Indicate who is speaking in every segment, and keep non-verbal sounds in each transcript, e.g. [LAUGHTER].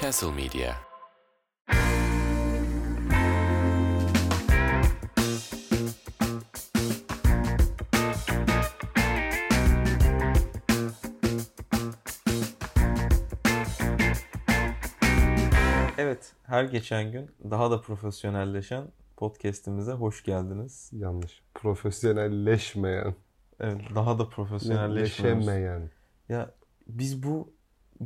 Speaker 1: Castle Media.
Speaker 2: Evet, her geçen gün daha da profesyonelleşen podcast'imize hoş geldiniz.
Speaker 3: Yanlış. Profesyonelleşmeyen.
Speaker 2: Evet, daha da profesyonelleşmiyoruz.
Speaker 3: Leşemeyen.
Speaker 2: Ya biz bu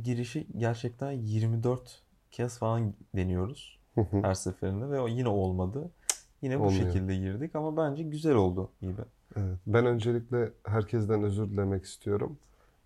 Speaker 2: girişi gerçekten 24 kez falan deniyoruz her seferinde ve yine olmadı. Yine bu
Speaker 3: Olmuyor.
Speaker 2: şekilde girdik ama bence güzel oldu gibi.
Speaker 3: Evet. Ben öncelikle herkesten özür dilemek istiyorum.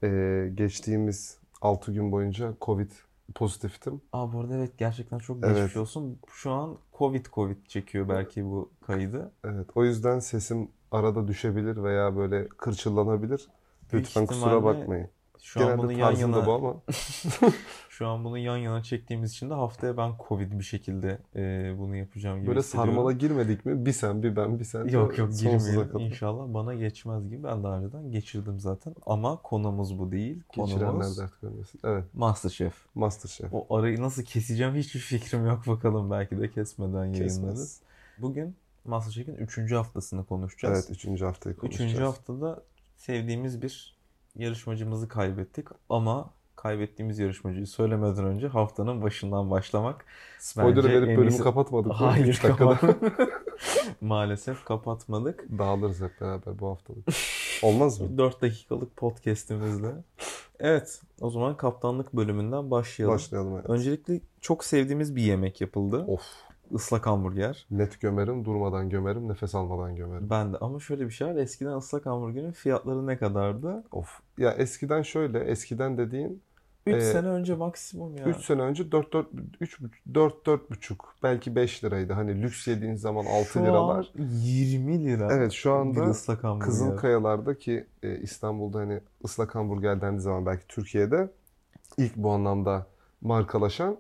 Speaker 3: Ee, geçtiğimiz 6 gün boyunca Covid pozitiftim.
Speaker 2: Aa bu arada evet gerçekten çok
Speaker 3: Evet.
Speaker 2: geçmiş olsun. Şu an Covid Covid çekiyor belki bu kaydı.
Speaker 3: Evet. O yüzden sesim arada düşebilir veya böyle kırçıllanabilir. Lütfen kusura bakmayın.
Speaker 2: Şu an
Speaker 3: Genelde
Speaker 2: bunu yan yana
Speaker 3: bu ama [LAUGHS] [LAUGHS]
Speaker 2: Şu an bunu yan yana çektiğimiz için de haftaya ben Covid bir şekilde e, bunu yapacağım gibi
Speaker 3: böyle sarmala girmedik mi? Bir sen bir ben bir sen.
Speaker 2: Yok yok girmeyelim. İnşallah bana geçmez gibi. Ben daha önceden geçirdim zaten. Ama konumuz bu değil. Konumuz
Speaker 3: dert görmesin. Evet.
Speaker 2: Masterchef.
Speaker 3: Masterchef.
Speaker 2: O arayı nasıl keseceğim hiçbir fikrim yok bakalım. Belki de kesmeden yayınlarız.
Speaker 3: Kesmez.
Speaker 2: Bugün Masterchef'in 3. haftasını konuşacağız.
Speaker 3: Evet. Üçüncü haftayı konuşacağız.
Speaker 2: 3. haftada sevdiğimiz bir yarışmacımızı kaybettik. Ama kaybettiğimiz yarışmacıyı söylemeden önce haftanın başından başlamak
Speaker 3: Spoiler'ı
Speaker 2: bence
Speaker 3: verip bölümü
Speaker 2: iyisi-
Speaker 3: kapatmadık.
Speaker 2: Hayır kapatmadık. [LAUGHS] [LAUGHS] Maalesef kapatmadık.
Speaker 3: Dağılırız hep beraber bu haftalık. Olmaz mı? [LAUGHS]
Speaker 2: 4 dakikalık podcast'imizle. Evet, o zaman kaptanlık bölümünden başlayalım.
Speaker 3: Başlayalım. Evet.
Speaker 2: Öncelikle çok sevdiğimiz bir yemek yapıldı.
Speaker 3: Of.
Speaker 2: Islak hamburger.
Speaker 3: Net gömerim, durmadan gömerim, nefes almadan gömerim.
Speaker 2: Ben de ama şöyle bir şey var. Eskiden ıslak hamburgerin fiyatları ne kadardı?
Speaker 3: Of. Ya eskiden şöyle, eskiden dediğin
Speaker 2: 3
Speaker 3: Ee,
Speaker 2: sene önce maksimum ya.
Speaker 3: 3 sene önce 4 4 3 4 4,5 belki 5 liraydı. Hani lüks yediğin zaman 6
Speaker 2: Şu
Speaker 3: liralar.
Speaker 2: an 20 lira.
Speaker 3: Evet şu anda
Speaker 2: ıslak hamburger.
Speaker 3: Kızılkayalar'da ki e, İstanbul'da hani ıslak hamburger dendiği zaman belki Türkiye'de ilk bu anlamda markalaşan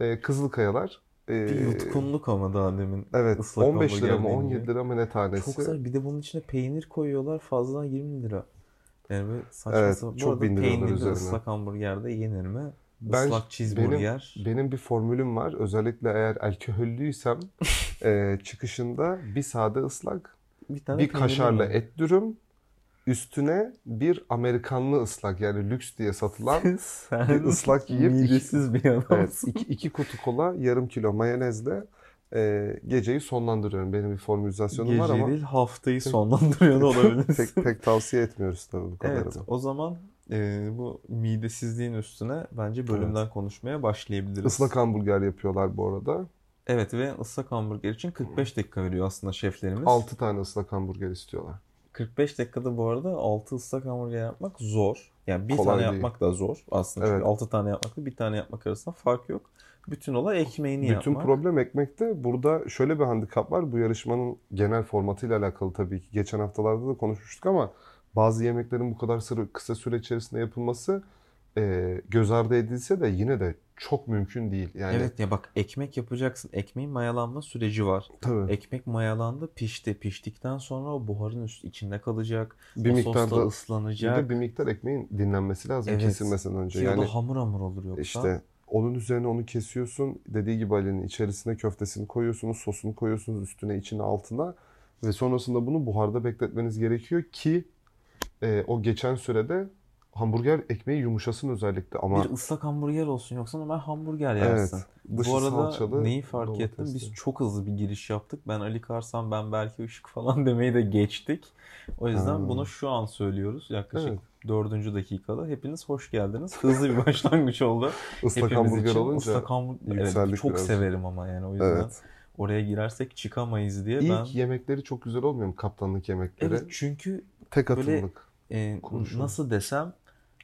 Speaker 3: e, Kızılkayalar.
Speaker 2: Bir yutkunluk ama daha demin.
Speaker 3: Evet
Speaker 2: ıslak
Speaker 3: 15 lira mı
Speaker 2: hamburger
Speaker 3: 17
Speaker 2: deyince.
Speaker 3: lira mı ne tanesi?
Speaker 2: Çok güzel. Bir de bunun içine peynir koyuyorlar. Fazladan 20 lira. Yani böyle saçma
Speaker 3: Evet,
Speaker 2: sapan. Bu
Speaker 3: çok
Speaker 2: arada
Speaker 3: bindiriyorlar
Speaker 2: peynirli
Speaker 3: üzerine.
Speaker 2: ıslak hamburger de yenir mi?
Speaker 3: Ben-
Speaker 2: Islak cheeseburger.
Speaker 3: Benim bir formülüm var. Özellikle eğer alkohollüysem [LAUGHS] e, çıkışında bir sade ıslak,
Speaker 2: bir tane
Speaker 3: bir kaşarla
Speaker 2: mi?
Speaker 3: et dürüm, üstüne bir Amerikanlı ıslak yani lüks diye satılan [LAUGHS] bir ıslak yiyip iki-
Speaker 2: midesiz bir adamsın.
Speaker 3: evet, iki, iki kutu kola, yarım kilo mayonezle e, geceyi sonlandırıyorum. Benim bir formülizasyonum
Speaker 2: Gece
Speaker 3: var ama
Speaker 2: değil haftayı sonlandırıyor [LAUGHS] olabilir.
Speaker 3: pek, pek tavsiye etmiyoruz tabii bu kadarını.
Speaker 2: Evet o zaman e, bu midesizliğin üstüne bence bölümden konuşmaya başlayabiliriz.
Speaker 3: Islak hamburger yapıyorlar bu arada.
Speaker 2: Evet ve ıslak hamburger için 45 dakika veriyor aslında şeflerimiz.
Speaker 3: 6 tane ıslak hamburger istiyorlar.
Speaker 2: 45 dakikada bu arada 6 ıslak hamburger yapmak zor. Yani bir
Speaker 3: Kolay
Speaker 2: tane
Speaker 3: değil.
Speaker 2: yapmak da zor aslında. Çünkü
Speaker 3: Evet.
Speaker 2: 6 tane yapmakla bir tane yapmak arasında fark yok. Bütün olay ekmeğini
Speaker 3: Bütün
Speaker 2: yapmak.
Speaker 3: problem ekmekte. Burada şöyle bir handikap var. Bu yarışmanın genel formatıyla alakalı tabii ki. Geçen haftalarda da konuşmuştuk ama bazı yemeklerin bu kadar kısa süre içerisinde yapılması e, göz ardı edilse de yine de çok mümkün değil. Yani
Speaker 2: Evet ya bak ekmek yapacaksın. Ekmeğin mayalanma süreci var.
Speaker 3: tabii
Speaker 2: Ekmek mayalandı, pişti. Piştikten sonra o buharın üstü içinde kalacak.
Speaker 3: bir
Speaker 2: o
Speaker 3: miktar da bir
Speaker 2: ıslanacak.
Speaker 3: de bir miktar ekmeğin dinlenmesi lazım
Speaker 2: Evet.
Speaker 3: kesilmesinden önce.
Speaker 2: Ki
Speaker 3: Yani
Speaker 2: hamur hamur olur yoksa.
Speaker 3: işte onun üzerine onu kesiyorsun. Dediği gibi Ali'nin içerisine köftesini koyuyorsunuz, sosunu koyuyorsunuz üstüne, içine, altına ve sonrasında bunu buharda bekletmeniz gerekiyor ki e, o geçen sürede hamburger ekmeği yumuşasın özellikle ama
Speaker 2: Bir ıslak hamburger olsun yoksa normal hamburger
Speaker 3: evet
Speaker 2: yersin.
Speaker 3: dışı
Speaker 2: Bu arada
Speaker 3: salçalı
Speaker 2: neyi fark ettim? Biz çok hızlı bir giriş yaptık. Ben Ali Karsan, ben belki Işık falan [LAUGHS] demeyi de geçtik. O yüzden
Speaker 3: Ha.
Speaker 2: bunu şu an söylüyoruz. Yaklaşık
Speaker 3: Evet.
Speaker 2: dördüncü dakikada. Hepiniz hoş geldiniz. Hızlı bir [LAUGHS] başlangıç oldu.
Speaker 3: ıslak
Speaker 2: Hepimiz
Speaker 3: hamburger
Speaker 2: için.
Speaker 3: olunca
Speaker 2: Islak hamburger evet, çok
Speaker 3: biraz.
Speaker 2: severim ama yani o yüzden
Speaker 3: evet.
Speaker 2: oraya girersek çıkamayız diye
Speaker 3: İlk
Speaker 2: ben
Speaker 3: yemekleri çok güzel olmuyor mu kaptanlık yemekleri?
Speaker 2: Evet çünkü
Speaker 3: Tek
Speaker 2: böyle-
Speaker 3: atımlık.
Speaker 2: e,
Speaker 3: Kurşun.
Speaker 2: nasıl desem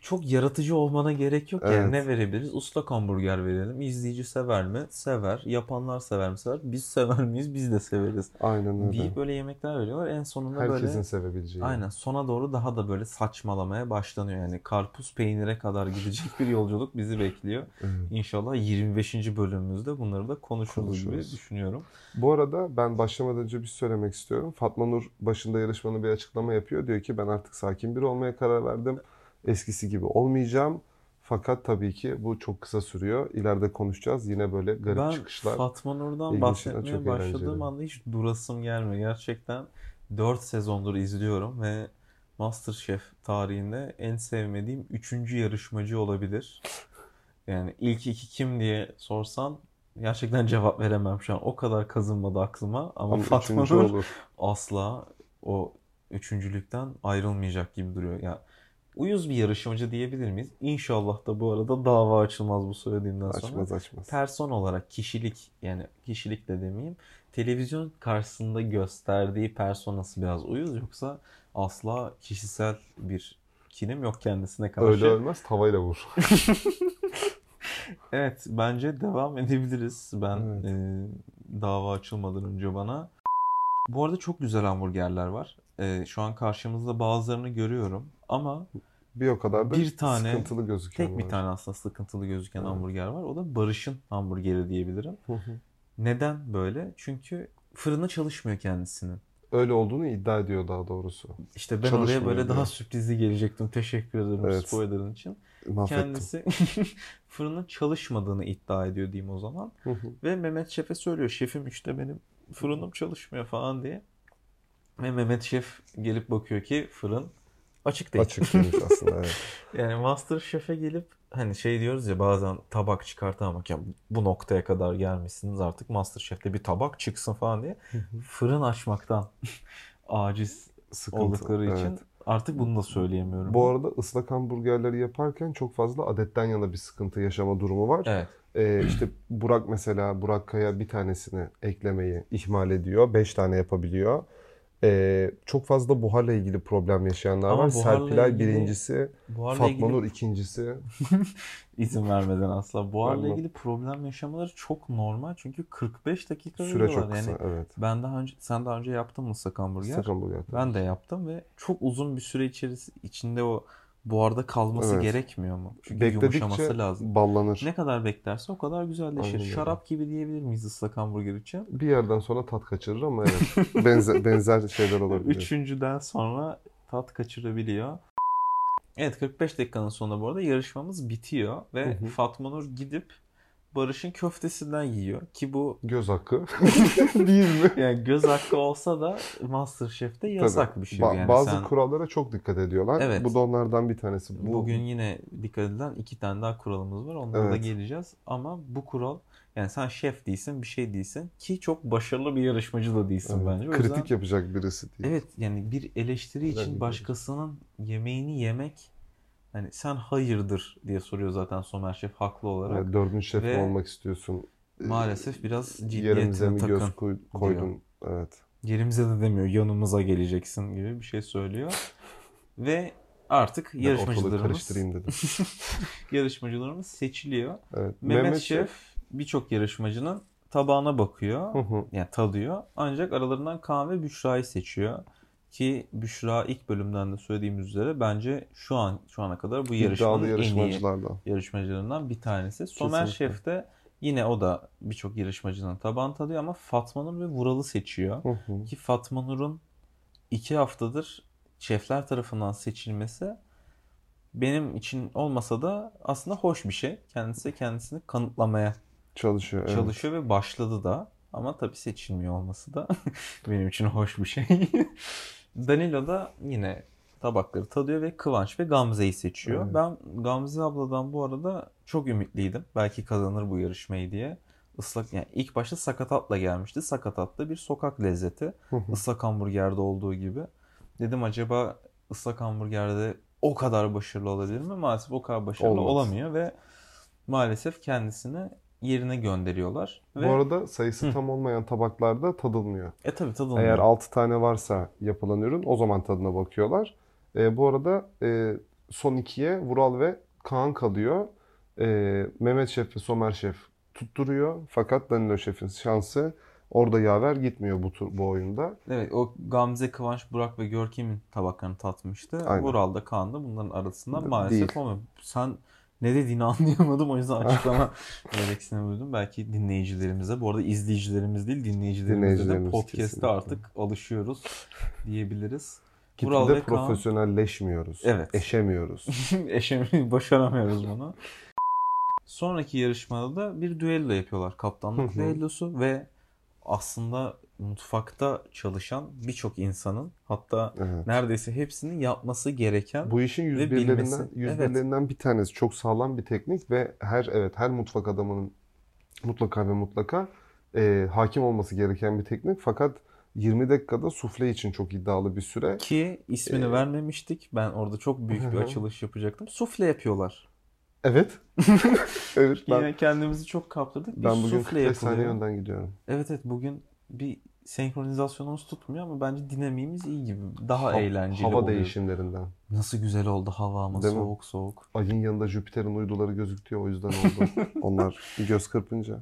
Speaker 2: çok yaratıcı olmana gerek yok.
Speaker 3: Evet.
Speaker 2: Yani ne verebiliriz? Islak hamburger verelim. İzleyici sever mi? Sever. Yapanlar sever mi? Sever. Biz sever miyiz? Biz de severiz.
Speaker 3: Aynen öyle.
Speaker 2: Deyip böyle yemekler veriyorlar. En sonunda
Speaker 3: Herkesin
Speaker 2: böyle
Speaker 3: sevebileceği.
Speaker 2: aynen sona doğru daha da böyle saçmalamaya başlanıyor. Yani karpuz peynire kadar gidecek bir yolculuk bizi bekliyor.
Speaker 3: Evet.
Speaker 2: İnşallah 25. bölümümüzde bunları da konuşuruz gibi
Speaker 3: Konuşuruz.
Speaker 2: düşünüyorum.
Speaker 3: Bu arada ben başlamadan önce bir şey söylemek istiyorum. Fatma Nur başında yarışmanın bir açıklama yapıyor. Diyor ki ben artık sakin biri olmaya karar verdim. Eskisi gibi olmayacağım. Fakat tabii ki bu çok kısa sürüyor. İleride konuşacağız. Yine böyle garip
Speaker 2: Ben
Speaker 3: çıkışlar.
Speaker 2: Fatma Nur'dan bahsetmeye başladığım
Speaker 3: eğlenceli.
Speaker 2: anda hiç durasım gelmiyor. Gerçekten 4 sezondur izliyorum ve MasterChef tarihinde en sevmediğim 3. yarışmacı olabilir. Yani ilk iki kim diye sorsan gerçekten cevap veremem şu an. O kadar kazınmadı aklıma ama
Speaker 3: Ama
Speaker 2: Fatma Nur asla o üçüncülükten ayrılmayacak gibi duruyor. Ya uyuz bir yarışmacı diyebilir miyiz? İnşallah da bu arada dava açılmaz bu söylediğimden sonra.
Speaker 3: Açmaz açmaz.
Speaker 2: Person olarak kişilik yani kişilik de demeyeyim. Televizyon karşısında gösterdiği personası biraz uyuz yoksa asla kişisel bir kinim yok kendisine karşı.
Speaker 3: Öyle ölmez tavayla vur. [LAUGHS]
Speaker 2: Evet, bence devam edebiliriz. Ben
Speaker 3: Evet.
Speaker 2: e, dava açılmadan önce bana. Bu arada çok güzel hamburgerler var. E, şu an karşımızda bazılarını görüyorum ama
Speaker 3: Bir o kadar da
Speaker 2: Bir tane,
Speaker 3: sıkıntılı gözüken
Speaker 2: tek bir
Speaker 3: var.
Speaker 2: tane aslında sıkıntılı gözüken
Speaker 3: Evet.
Speaker 2: hamburger var. O da Barış'ın hamburgeri diyebilirim. Neden böyle? Çünkü fırını çalışmıyor kendisinin.
Speaker 3: Öyle olduğunu iddia ediyor daha doğrusu.
Speaker 2: İşte ben
Speaker 3: Çalışmıyor
Speaker 2: oraya böyle daha
Speaker 3: diyor.
Speaker 2: sürprizli gelecektim. Teşekkür ederim
Speaker 3: Evet.
Speaker 2: spoilerın için.
Speaker 3: Mahvettim.
Speaker 2: Kendisi [LAUGHS] fırının çalışmadığını iddia ediyor diyeyim o zaman. Ve Mehmet Şef'e söylüyor. Şefim işte benim fırınım çalışmıyor falan diye. Ve Mehmet Şef gelip bakıyor ki fırın açık değil.
Speaker 3: Açık değilmiş aslında. [LAUGHS] Evet.
Speaker 2: Yani Master Şef'e gelip hani şey diyoruz ya bazen tabak çıkartamak ya bu noktaya kadar gelmişsiniz artık Master Şef'te bir tabak çıksın falan diye fırın açmaktan aciz
Speaker 3: Sıkıntı.
Speaker 2: oldukları
Speaker 3: evet.
Speaker 2: için artık bunu da söyleyemiyorum.
Speaker 3: Bu arada ıslak hamburgerleri yaparken çok fazla adetten yana bir sıkıntı yaşama durumu var.
Speaker 2: Evet.
Speaker 3: Ee, işte Burak mesela Burak Kaya bir tanesini eklemeyi ihmal ediyor. Beş tane yapabiliyor. Ee, çok fazla buharla ilgili problem yaşayanlar
Speaker 2: Ama
Speaker 3: var. Serpilay
Speaker 2: ilgili-
Speaker 3: birincisi, Fatma
Speaker 2: ilgili
Speaker 3: Nur ikincisi. [LAUGHS]
Speaker 2: izin vermeden asla. Buharla ilgili problem yaşamaları çok normal çünkü 45 dakika
Speaker 3: Süre çok kısa.
Speaker 2: Yani
Speaker 3: evet.
Speaker 2: ben daha önce sen daha önce yaptın mı?
Speaker 3: Islak hamburger.
Speaker 2: Ben de yaptım ve çok uzun bir süre içerisi içinde o buharda kalması
Speaker 3: Evet.
Speaker 2: gerekmiyor mu? Çünkü
Speaker 3: Bekledikçe
Speaker 2: yumuşaması lazım.
Speaker 3: ballanır.
Speaker 2: Ne kadar beklerse o kadar güzelleşir.
Speaker 3: Aynen öyle.
Speaker 2: Şarap gibi diyebilir miyiz ıslak hamburger için?
Speaker 3: Bir yerden sonra tat kaçırır ama evet. benzer, [LAUGHS] benzer şeyler olabilir.
Speaker 2: Üçüncüden sonra tat kaçırabiliyor. Evet 45 dakikanın sonunda bu arada yarışmamız bitiyor ve
Speaker 3: Hı hı.
Speaker 2: Fatma Nur gidip Barış'ın köftesinden yiyor ki bu
Speaker 3: Göz hakkı. [LAUGHS] Değil mi?
Speaker 2: yani göz hakkı olsa da Masterchef'te yasak
Speaker 3: Tabii.
Speaker 2: bir şey.
Speaker 3: Ba-
Speaker 2: yani
Speaker 3: bazı
Speaker 2: sen
Speaker 3: kurallara çok dikkat ediyorlar.
Speaker 2: Evet.
Speaker 3: Bu da onlardan bir tanesi. Bu,
Speaker 2: bugün yine dikkat edilen iki tane daha kuralımız var. Onlara da
Speaker 3: Evet.
Speaker 2: geleceğiz. Ama bu kural yani sen şef değilsin, bir şey değilsin ki çok başarılı bir yarışmacı da değilsin
Speaker 3: Evet,
Speaker 2: bence. O
Speaker 3: kritik
Speaker 2: yüzden
Speaker 3: yapacak birisi değil.
Speaker 2: evet yani bir eleştiri
Speaker 3: Güzel
Speaker 2: için başkasının yemeğini yemek hani sen hayırdır diye soruyor zaten Somer Şef haklı olarak.
Speaker 3: Yani dördüncü şef
Speaker 2: Ve
Speaker 3: olmak istiyorsun.
Speaker 2: Maalesef biraz
Speaker 3: Yerimize
Speaker 2: ciddiyetine
Speaker 3: mi
Speaker 2: takın.
Speaker 3: göz koy- koydun? Evet.
Speaker 2: Yerimize de demiyor yanımıza geleceksin gibi bir şey söylüyor. Ve artık
Speaker 3: Ben
Speaker 2: yarışmacılarımız
Speaker 3: karıştırayım dedim. [LAUGHS]
Speaker 2: yarışmacılarımız seçiliyor.
Speaker 3: Evet.
Speaker 2: Mehmet, Şef birçok yarışmacının tabağına bakıyor.
Speaker 3: Hı hı.
Speaker 2: Yani tadıyor. Ancak aralarından Kaan ve Büşra'yı seçiyor. Ki Büşra ilk bölümden de söylediğimiz üzere bence şu an şu ana kadar bu yarışmanın en iyi yarışmacılarından bir tanesi. Somer. Şef de yine o da birçok yarışmacının tabağını tadıyor ama Fatma Nur ve Vural'ı seçiyor.
Speaker 3: Hı hı.
Speaker 2: Ki Fatma Nur'un iki haftadır şefler tarafından seçilmesi benim için olmasa da aslında hoş bir şey. Kendisi kendisini kanıtlamaya
Speaker 3: Çalışıyor. Evet.
Speaker 2: çalışıyor ve başladı da. Ama tabii seçilmiyor olması da [LAUGHS] benim için hoş bir şey. Danilo da yine tabakları tadıyor ve Kıvanç ve Gamze'yi seçiyor.
Speaker 3: Evet.
Speaker 2: Ben Gamze abladan bu arada çok ümitliydim. Belki kazanır bu yarışmayı diye. Islak yani ilk başta sakatatla gelmişti. Sakatat da bir sokak lezzeti. Islak hamburgerde olduğu gibi. Dedim acaba ıslak hamburgerde o kadar başarılı olabilir mi? Maalesef o kadar başarılı
Speaker 3: Olmaz.
Speaker 2: olamıyor ve maalesef kendisini yerine gönderiyorlar. Ve
Speaker 3: Bu arada sayısı tam olmayan tabaklarda tadılmıyor.
Speaker 2: e tabii tadılmıyor.
Speaker 3: Eğer 6 tane varsa yapılan ürün o zaman tadına bakıyorlar. E, bu arada e, son ikiye Vural ve Kaan kalıyor. E, Mehmet Şef ve Somer Şef tutturuyor. Fakat Danilo Şef'in şansı orada yaver gitmiyor bu tur, bu oyunda.
Speaker 2: Evet o Gamze, Kıvanç, Burak ve Görkem'in tabaklarını tatmıştı.
Speaker 3: Aynen.
Speaker 2: Vural da Kaan da bunların arasından
Speaker 3: Değil.
Speaker 2: maalesef olmuyor. Sen ne dediğini [LAUGHS] anlayamadım o yüzden açıklama [LAUGHS] gereksinimi duydum. Belki dinleyicilerimize, bu arada izleyicilerimiz değil dinleyicilerimize de
Speaker 3: Dinleyicilerimiz
Speaker 2: podcast'te
Speaker 3: kesinlikle.
Speaker 2: artık alışıyoruz diyebiliriz.
Speaker 3: Gitgide profesyonelleşmiyoruz.
Speaker 2: Evet.
Speaker 3: Eşemiyoruz. [LAUGHS]
Speaker 2: eşemi başaramıyoruz bunu. Sonraki yarışmada da bir düello yapıyorlar. Kaptanlık düellosu ve aslında mutfakta çalışan birçok insanın hatta
Speaker 3: Evet.
Speaker 2: neredeyse hepsinin yapması gereken
Speaker 3: Bu işin 101'lerinden
Speaker 2: bilmesi.
Speaker 3: 101'lerinden bir tanesi. Çok sağlam bir teknik ve her evet her mutfak adamının mutlaka ve mutlaka e, hakim olması gereken bir teknik. Fakat 20 dakikada sufle için çok iddialı bir süre.
Speaker 2: ki ismini
Speaker 3: Ee,
Speaker 2: vermemiştik. Ben orada çok büyük bir
Speaker 3: Hı hı.
Speaker 2: açılış yapacaktım. Sufle yapıyorlar.
Speaker 3: Evet. [LAUGHS] evet ben,
Speaker 2: Yine kendimizi çok kaptırdık. Bir
Speaker 3: ben bugün
Speaker 2: sufle
Speaker 3: 45 saniye önden gidiyorum.
Speaker 2: Evet evet bugün bir senkronizasyonumuz tutmuyor ama bence dinamiğimiz iyi gibi. Daha
Speaker 3: Ha-
Speaker 2: eğlenceli
Speaker 3: Hava
Speaker 2: oluyor.
Speaker 3: değişimlerinden.
Speaker 2: Nasıl güzel oldu hava ama
Speaker 3: Değil mi?
Speaker 2: soğuk soğuk.
Speaker 3: Ayın yanında Jüpiter'in uyduları gözüktüyor o yüzden oldu. [LAUGHS] Onlar göz kırpınca.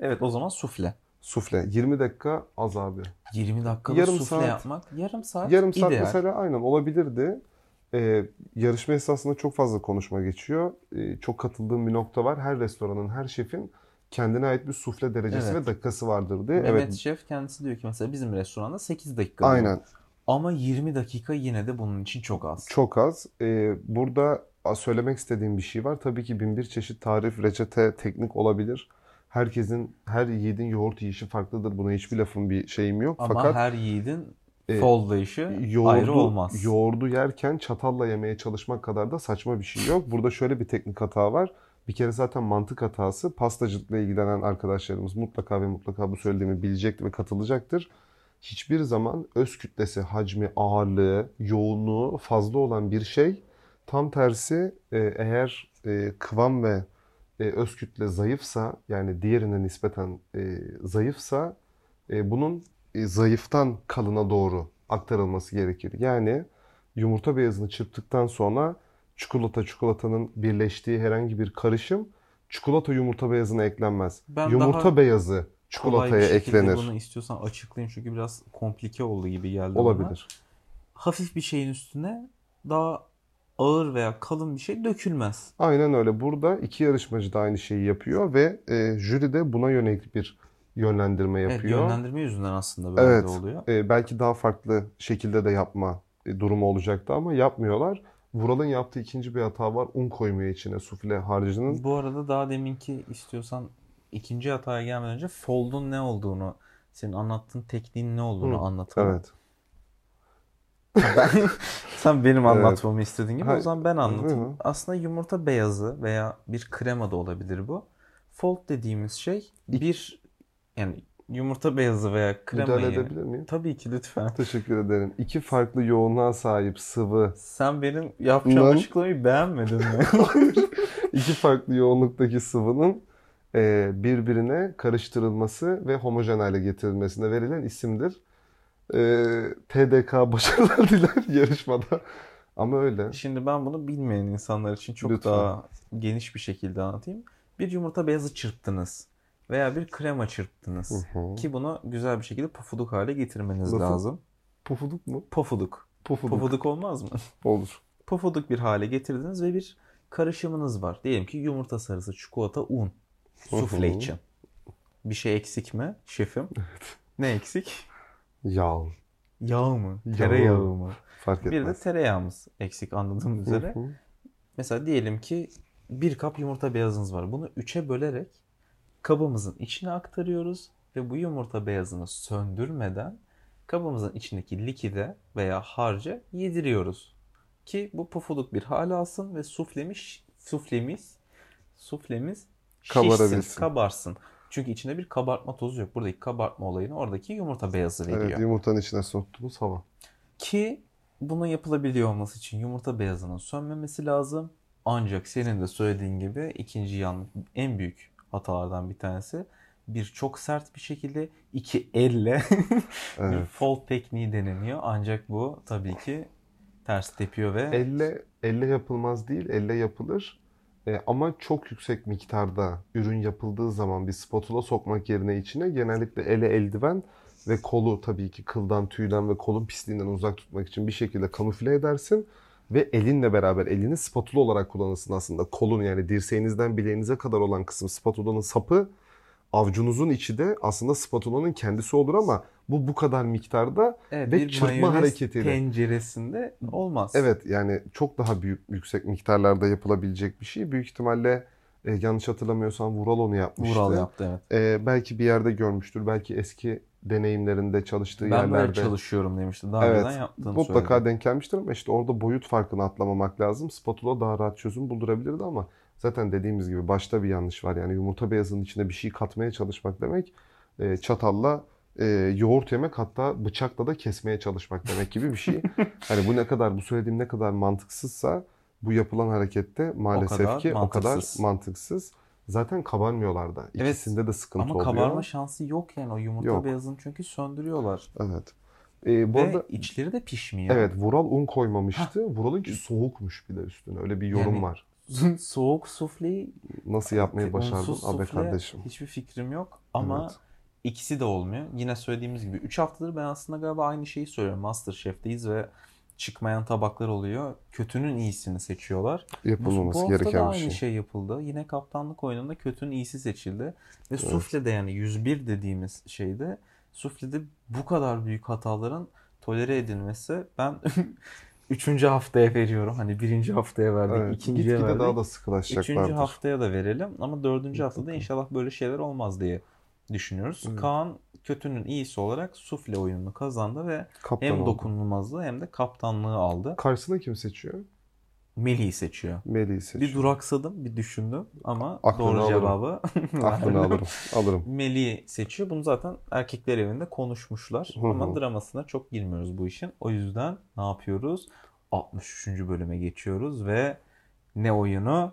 Speaker 2: Evet o zaman sufle.
Speaker 3: Sufle. 20 dakika az abi.
Speaker 2: 20 dakikada
Speaker 3: Yarım
Speaker 2: sufle
Speaker 3: saat.
Speaker 2: yapmak yarım saat
Speaker 3: Yarım saat
Speaker 2: ideal.
Speaker 3: mesela aynen olabilirdi. Ee, yarışma esnasında çok fazla konuşma geçiyor. Ee, çok katıldığım bir nokta var. Her restoranın, her şefin kendine ait bir sufle derecesi
Speaker 2: Evet.
Speaker 3: ve dakikası vardır diye.
Speaker 2: Mehmet
Speaker 3: Evet.
Speaker 2: Şef kendisi diyor ki mesela bizim restoranda 8 dakika diyor.
Speaker 3: Aynen.
Speaker 2: Ama 20 dakika yine de bunun için çok az.
Speaker 3: Çok az. Ee, burada söylemek istediğim bir şey var. Tabii ki bin bir çeşit tarif, reçete, teknik olabilir. Herkesin, her yiğidin yoğurt yiyişi farklıdır. Buna hiçbir lafın bir şeyim yok.
Speaker 2: Ama
Speaker 3: Fakat
Speaker 2: her yiğidin
Speaker 3: e,
Speaker 2: follayışı ayrı
Speaker 3: yoğurdu,
Speaker 2: olmaz.
Speaker 3: yoğurdu yerken çatalla yemeye çalışmak kadar da saçma bir şey yok. Burada şöyle bir teknik hata var. Bir kere zaten mantık hatası. Pastacılıkla ilgilenen arkadaşlarımız mutlaka ve mutlaka bu söylediğimi bilecektir ve katılacaktır. Hiçbir zaman öz kütlesi, hacmi, ağırlığı, yoğunluğu fazla olan bir şey tam tersi e, eğer e, kıvam ve e, öz kütle zayıfsa yani diğerine nispeten e, zayıfsa e, bunun e, zayıftan kalına doğru aktarılması gerekir. Yani yumurta beyazını çırptıktan sonra çikolata çikolatanın birleştiği herhangi bir karışım çikolata yumurta beyazına eklenmez.
Speaker 2: Ben
Speaker 3: yumurta beyazı
Speaker 2: Kolay
Speaker 3: çikolataya
Speaker 2: bir şekilde
Speaker 3: eklenir.
Speaker 2: bunu istiyorsan açıklayayım çünkü biraz komplike oldu gibi geldi bana.
Speaker 3: Olabilir.
Speaker 2: Hafif bir şeyin üstüne daha ağır veya kalın bir şey dökülmez.
Speaker 3: Aynen öyle. Burada iki yarışmacı da aynı şeyi yapıyor ve e, jüri de buna yönelik bir yönlendirme
Speaker 2: Evet,
Speaker 3: yapıyor.
Speaker 2: yönlendirme yüzünden aslında böyle
Speaker 3: Evet.
Speaker 2: oluyor.
Speaker 3: E, belki daha farklı şekilde de yapma durumu olacaktı ama yapmıyorlar. Vural'ın yaptığı ikinci bir hata var. Un koymuyor içine sufle harcının.
Speaker 2: Bu arada daha deminki istiyorsan ikinci hataya gelmeden önce fold'un ne olduğunu, senin anlattığın tekniğin ne olduğunu
Speaker 3: Hı,
Speaker 2: anlatalım.
Speaker 3: Evet.
Speaker 2: Ben, [LAUGHS] sen benim
Speaker 3: Evet.
Speaker 2: anlatmamı istediğin gibi o
Speaker 3: Hayır.
Speaker 2: zaman ben anlatayım. Aslında yumurta beyazı veya bir krema da olabilir bu. Fold dediğimiz şey bir yani yumurta beyazı veya
Speaker 3: Müdahale
Speaker 2: kremayı
Speaker 3: edebilir miyim?
Speaker 2: tabii ki lütfen.
Speaker 3: Teşekkür ederim. İki farklı yoğunluğa sahip sıvı,
Speaker 2: Sen benim yapacağım
Speaker 3: Lan.
Speaker 2: açıklamayı beğenmedin mi? [LAUGHS]
Speaker 3: iki farklı yoğunluktaki sıvının e, birbirine karıştırılması ve homojen hale getirilmesine verilen isimdir. E, TDK başarılar [LAUGHS] diler yarışmada. Ama öyle.
Speaker 2: Şimdi ben bunu bilmeyen insanlar için çok
Speaker 3: Lütfen.
Speaker 2: daha geniş bir şekilde anlatayım. Bir yumurta beyazı çırptınız veya bir krema çırptınız
Speaker 3: Hı hı.
Speaker 2: ki bunu güzel bir şekilde pofuduk hale getirmeniz
Speaker 3: Nasıl?
Speaker 2: lazım.
Speaker 3: Pufuduk mu?
Speaker 2: Pofuduk.
Speaker 3: Pufuduk.
Speaker 2: Pofuduk olmaz mı? [LAUGHS]
Speaker 3: Olur.
Speaker 2: Pofuduk bir hale getirdiniz ve bir karışımınız var. Diyelim ki yumurta sarısı, çikolata, un. Sufle için. Bir şey eksik mi şefim? Ne eksik?
Speaker 3: Yağ.
Speaker 2: Yağ mı?
Speaker 3: Yağ.
Speaker 2: Tereyağı mı?
Speaker 3: Fark
Speaker 2: Bir de
Speaker 3: etmez.
Speaker 2: tereyağımız eksik anladığım üzere. Mesela diyelim ki bir kap yumurta beyazınız var. Bunu üçe bölerek kabımızın içine aktarıyoruz ve bu yumurta beyazını söndürmeden kabımızın içindeki likide veya harca yediriyoruz. Ki bu pufuduk bir hal alsın ve suflemiz, suflemiz, suflemiz şişsin, kabarsın. Çünkü içinde bir kabartma tozu yok. Buradaki kabartma olayını oradaki yumurta beyazı veriyor.
Speaker 3: Evet, yumurtanın içine soktuğumuz hava.
Speaker 2: Ki bunun yapılabiliyor olması için yumurta beyazının sönmemesi lazım. Ancak senin de söylediğin gibi ikinci yan en büyük hatalardan bir tanesi bir çok sert bir şekilde iki elle [LAUGHS] bir
Speaker 3: Evet.
Speaker 2: fold tekniği deneniyor. Ancak bu tabii ki ters tepiyor ve
Speaker 3: Elle elle yapılmaz değil, elle yapılır. E, ama çok yüksek miktarda ürün yapıldığı zaman bir spatula sokmak yerine içine genellikle ele eldiven ve kolu tabii ki kıldan, tüyden ve kolun pisliğinden uzak tutmak için bir şekilde kamufle edersin. Ve elinle beraber elini spatula olarak kullanırsın aslında. Kolun yani dirseğinizden bileğinize kadar olan kısım spatulanın sapı. Avcunuzun içi de aslında spatulanın kendisi olur ama bu bu kadar miktarda
Speaker 2: Evet,
Speaker 3: Ve
Speaker 2: bir
Speaker 3: çırpma
Speaker 2: mayonez
Speaker 3: hareketiyle.
Speaker 2: tenceresinde olmaz.
Speaker 3: evet yani çok daha büyük yüksek miktarlarda yapılabilecek bir şey. Büyük ihtimalle e, yanlış hatırlamıyorsam Vural onu yapmıştı.
Speaker 2: Vural yaptı evet.
Speaker 3: E, belki bir yerde görmüştür. Belki eski deneyimlerinde çalıştığı
Speaker 2: Ben böyle
Speaker 3: yerlerde
Speaker 2: çalışıyorum demişti. Daha
Speaker 3: Evet,
Speaker 2: önceden yaptığını
Speaker 3: mutlaka
Speaker 2: söyledi.
Speaker 3: denk gelmiştir ama işte orada boyut farkını atlamamak lazım. Spatula daha rahat çözüm buldurabilirdi ama zaten dediğimiz gibi başta bir yanlış var. Yani yumurta beyazının içine bir şey katmaya çalışmak demek e, çatalla e, yoğurt yemek hatta bıçakla da kesmeye çalışmak demek gibi bir şey. [LAUGHS] hani bu ne kadar bu söylediğim ne kadar mantıksızsa bu yapılan harekette maalesef
Speaker 2: kadar
Speaker 3: ki o kadar
Speaker 2: mantıksız.
Speaker 3: Zaten kabarmıyorlar da.
Speaker 2: Evet,
Speaker 3: İkisinde de sıkıntı
Speaker 2: Ama
Speaker 3: oluyor.
Speaker 2: kabarma şansı yok yani o yumurta
Speaker 3: Yok.
Speaker 2: beyazını çünkü söndürüyorlar.
Speaker 3: Evet. E, bu
Speaker 2: Ve
Speaker 3: arada
Speaker 2: içleri de pişmiyor.
Speaker 3: Evet, Vural un koymamıştı. Vural'ınki soğukmuş bir de üstüne. Öyle bir yorum
Speaker 2: Yani-
Speaker 3: var. [LAUGHS]
Speaker 2: Soğuk sufleyi
Speaker 3: Nasıl yapmayı başardın abi kardeşim?
Speaker 2: hiçbir fikrim yok ama
Speaker 3: Evet.
Speaker 2: ikisi de olmuyor. Yine söylediğimiz gibi 3 haftadır ben aslında galiba aynı şeyi söylüyorum. Masterchef'teyiz ve çıkmayan tabaklar oluyor. Kötünün iyisini seçiyorlar. Bu,
Speaker 3: Yapılmaması
Speaker 2: bu da
Speaker 3: gereken bir
Speaker 2: aynı
Speaker 3: şey.
Speaker 2: şey. yapıldı. Yine kaptanlık oyununda kötünün iyisi seçildi. Ve sufle'de yani 101 dediğimiz şeyde sufle'de bu kadar büyük hataların tolere edilmesi ben [LAUGHS] 3. haftaya veriyorum. Hani birinci haftaya verdik,
Speaker 3: Evet,
Speaker 2: ikinciye verdik.
Speaker 3: daha da
Speaker 2: Üçüncü
Speaker 3: sıkılaşacaklardır.
Speaker 2: haftaya da verelim ama dördüncü haftada inşallah böyle şeyler olmaz diye düşünüyoruz.
Speaker 3: Evet.
Speaker 2: Kaan kötünün iyisi olarak sufle oyununu kazandı ve
Speaker 3: Kaptan
Speaker 2: hem
Speaker 3: oldu.
Speaker 2: dokunulmazlığı hem de kaptanlığı aldı.
Speaker 3: Karşısına kim seçiyor?
Speaker 2: Melih'i seçiyor.
Speaker 3: Melih'i seçiyor.
Speaker 2: Bir duraksadım, bir düşündüm ama
Speaker 3: Aklını
Speaker 2: doğru
Speaker 3: alırım.
Speaker 2: cevabı
Speaker 3: Aklını [LAUGHS] alırım. Alırım.
Speaker 2: Melih'i seçiyor. Bunu zaten erkekler evinde konuşmuşlar.
Speaker 3: Hı hı.
Speaker 2: Ama dramasına çok girmiyoruz bu işin. O yüzden ne yapıyoruz? 63. bölüme geçiyoruz ve ne oyunu?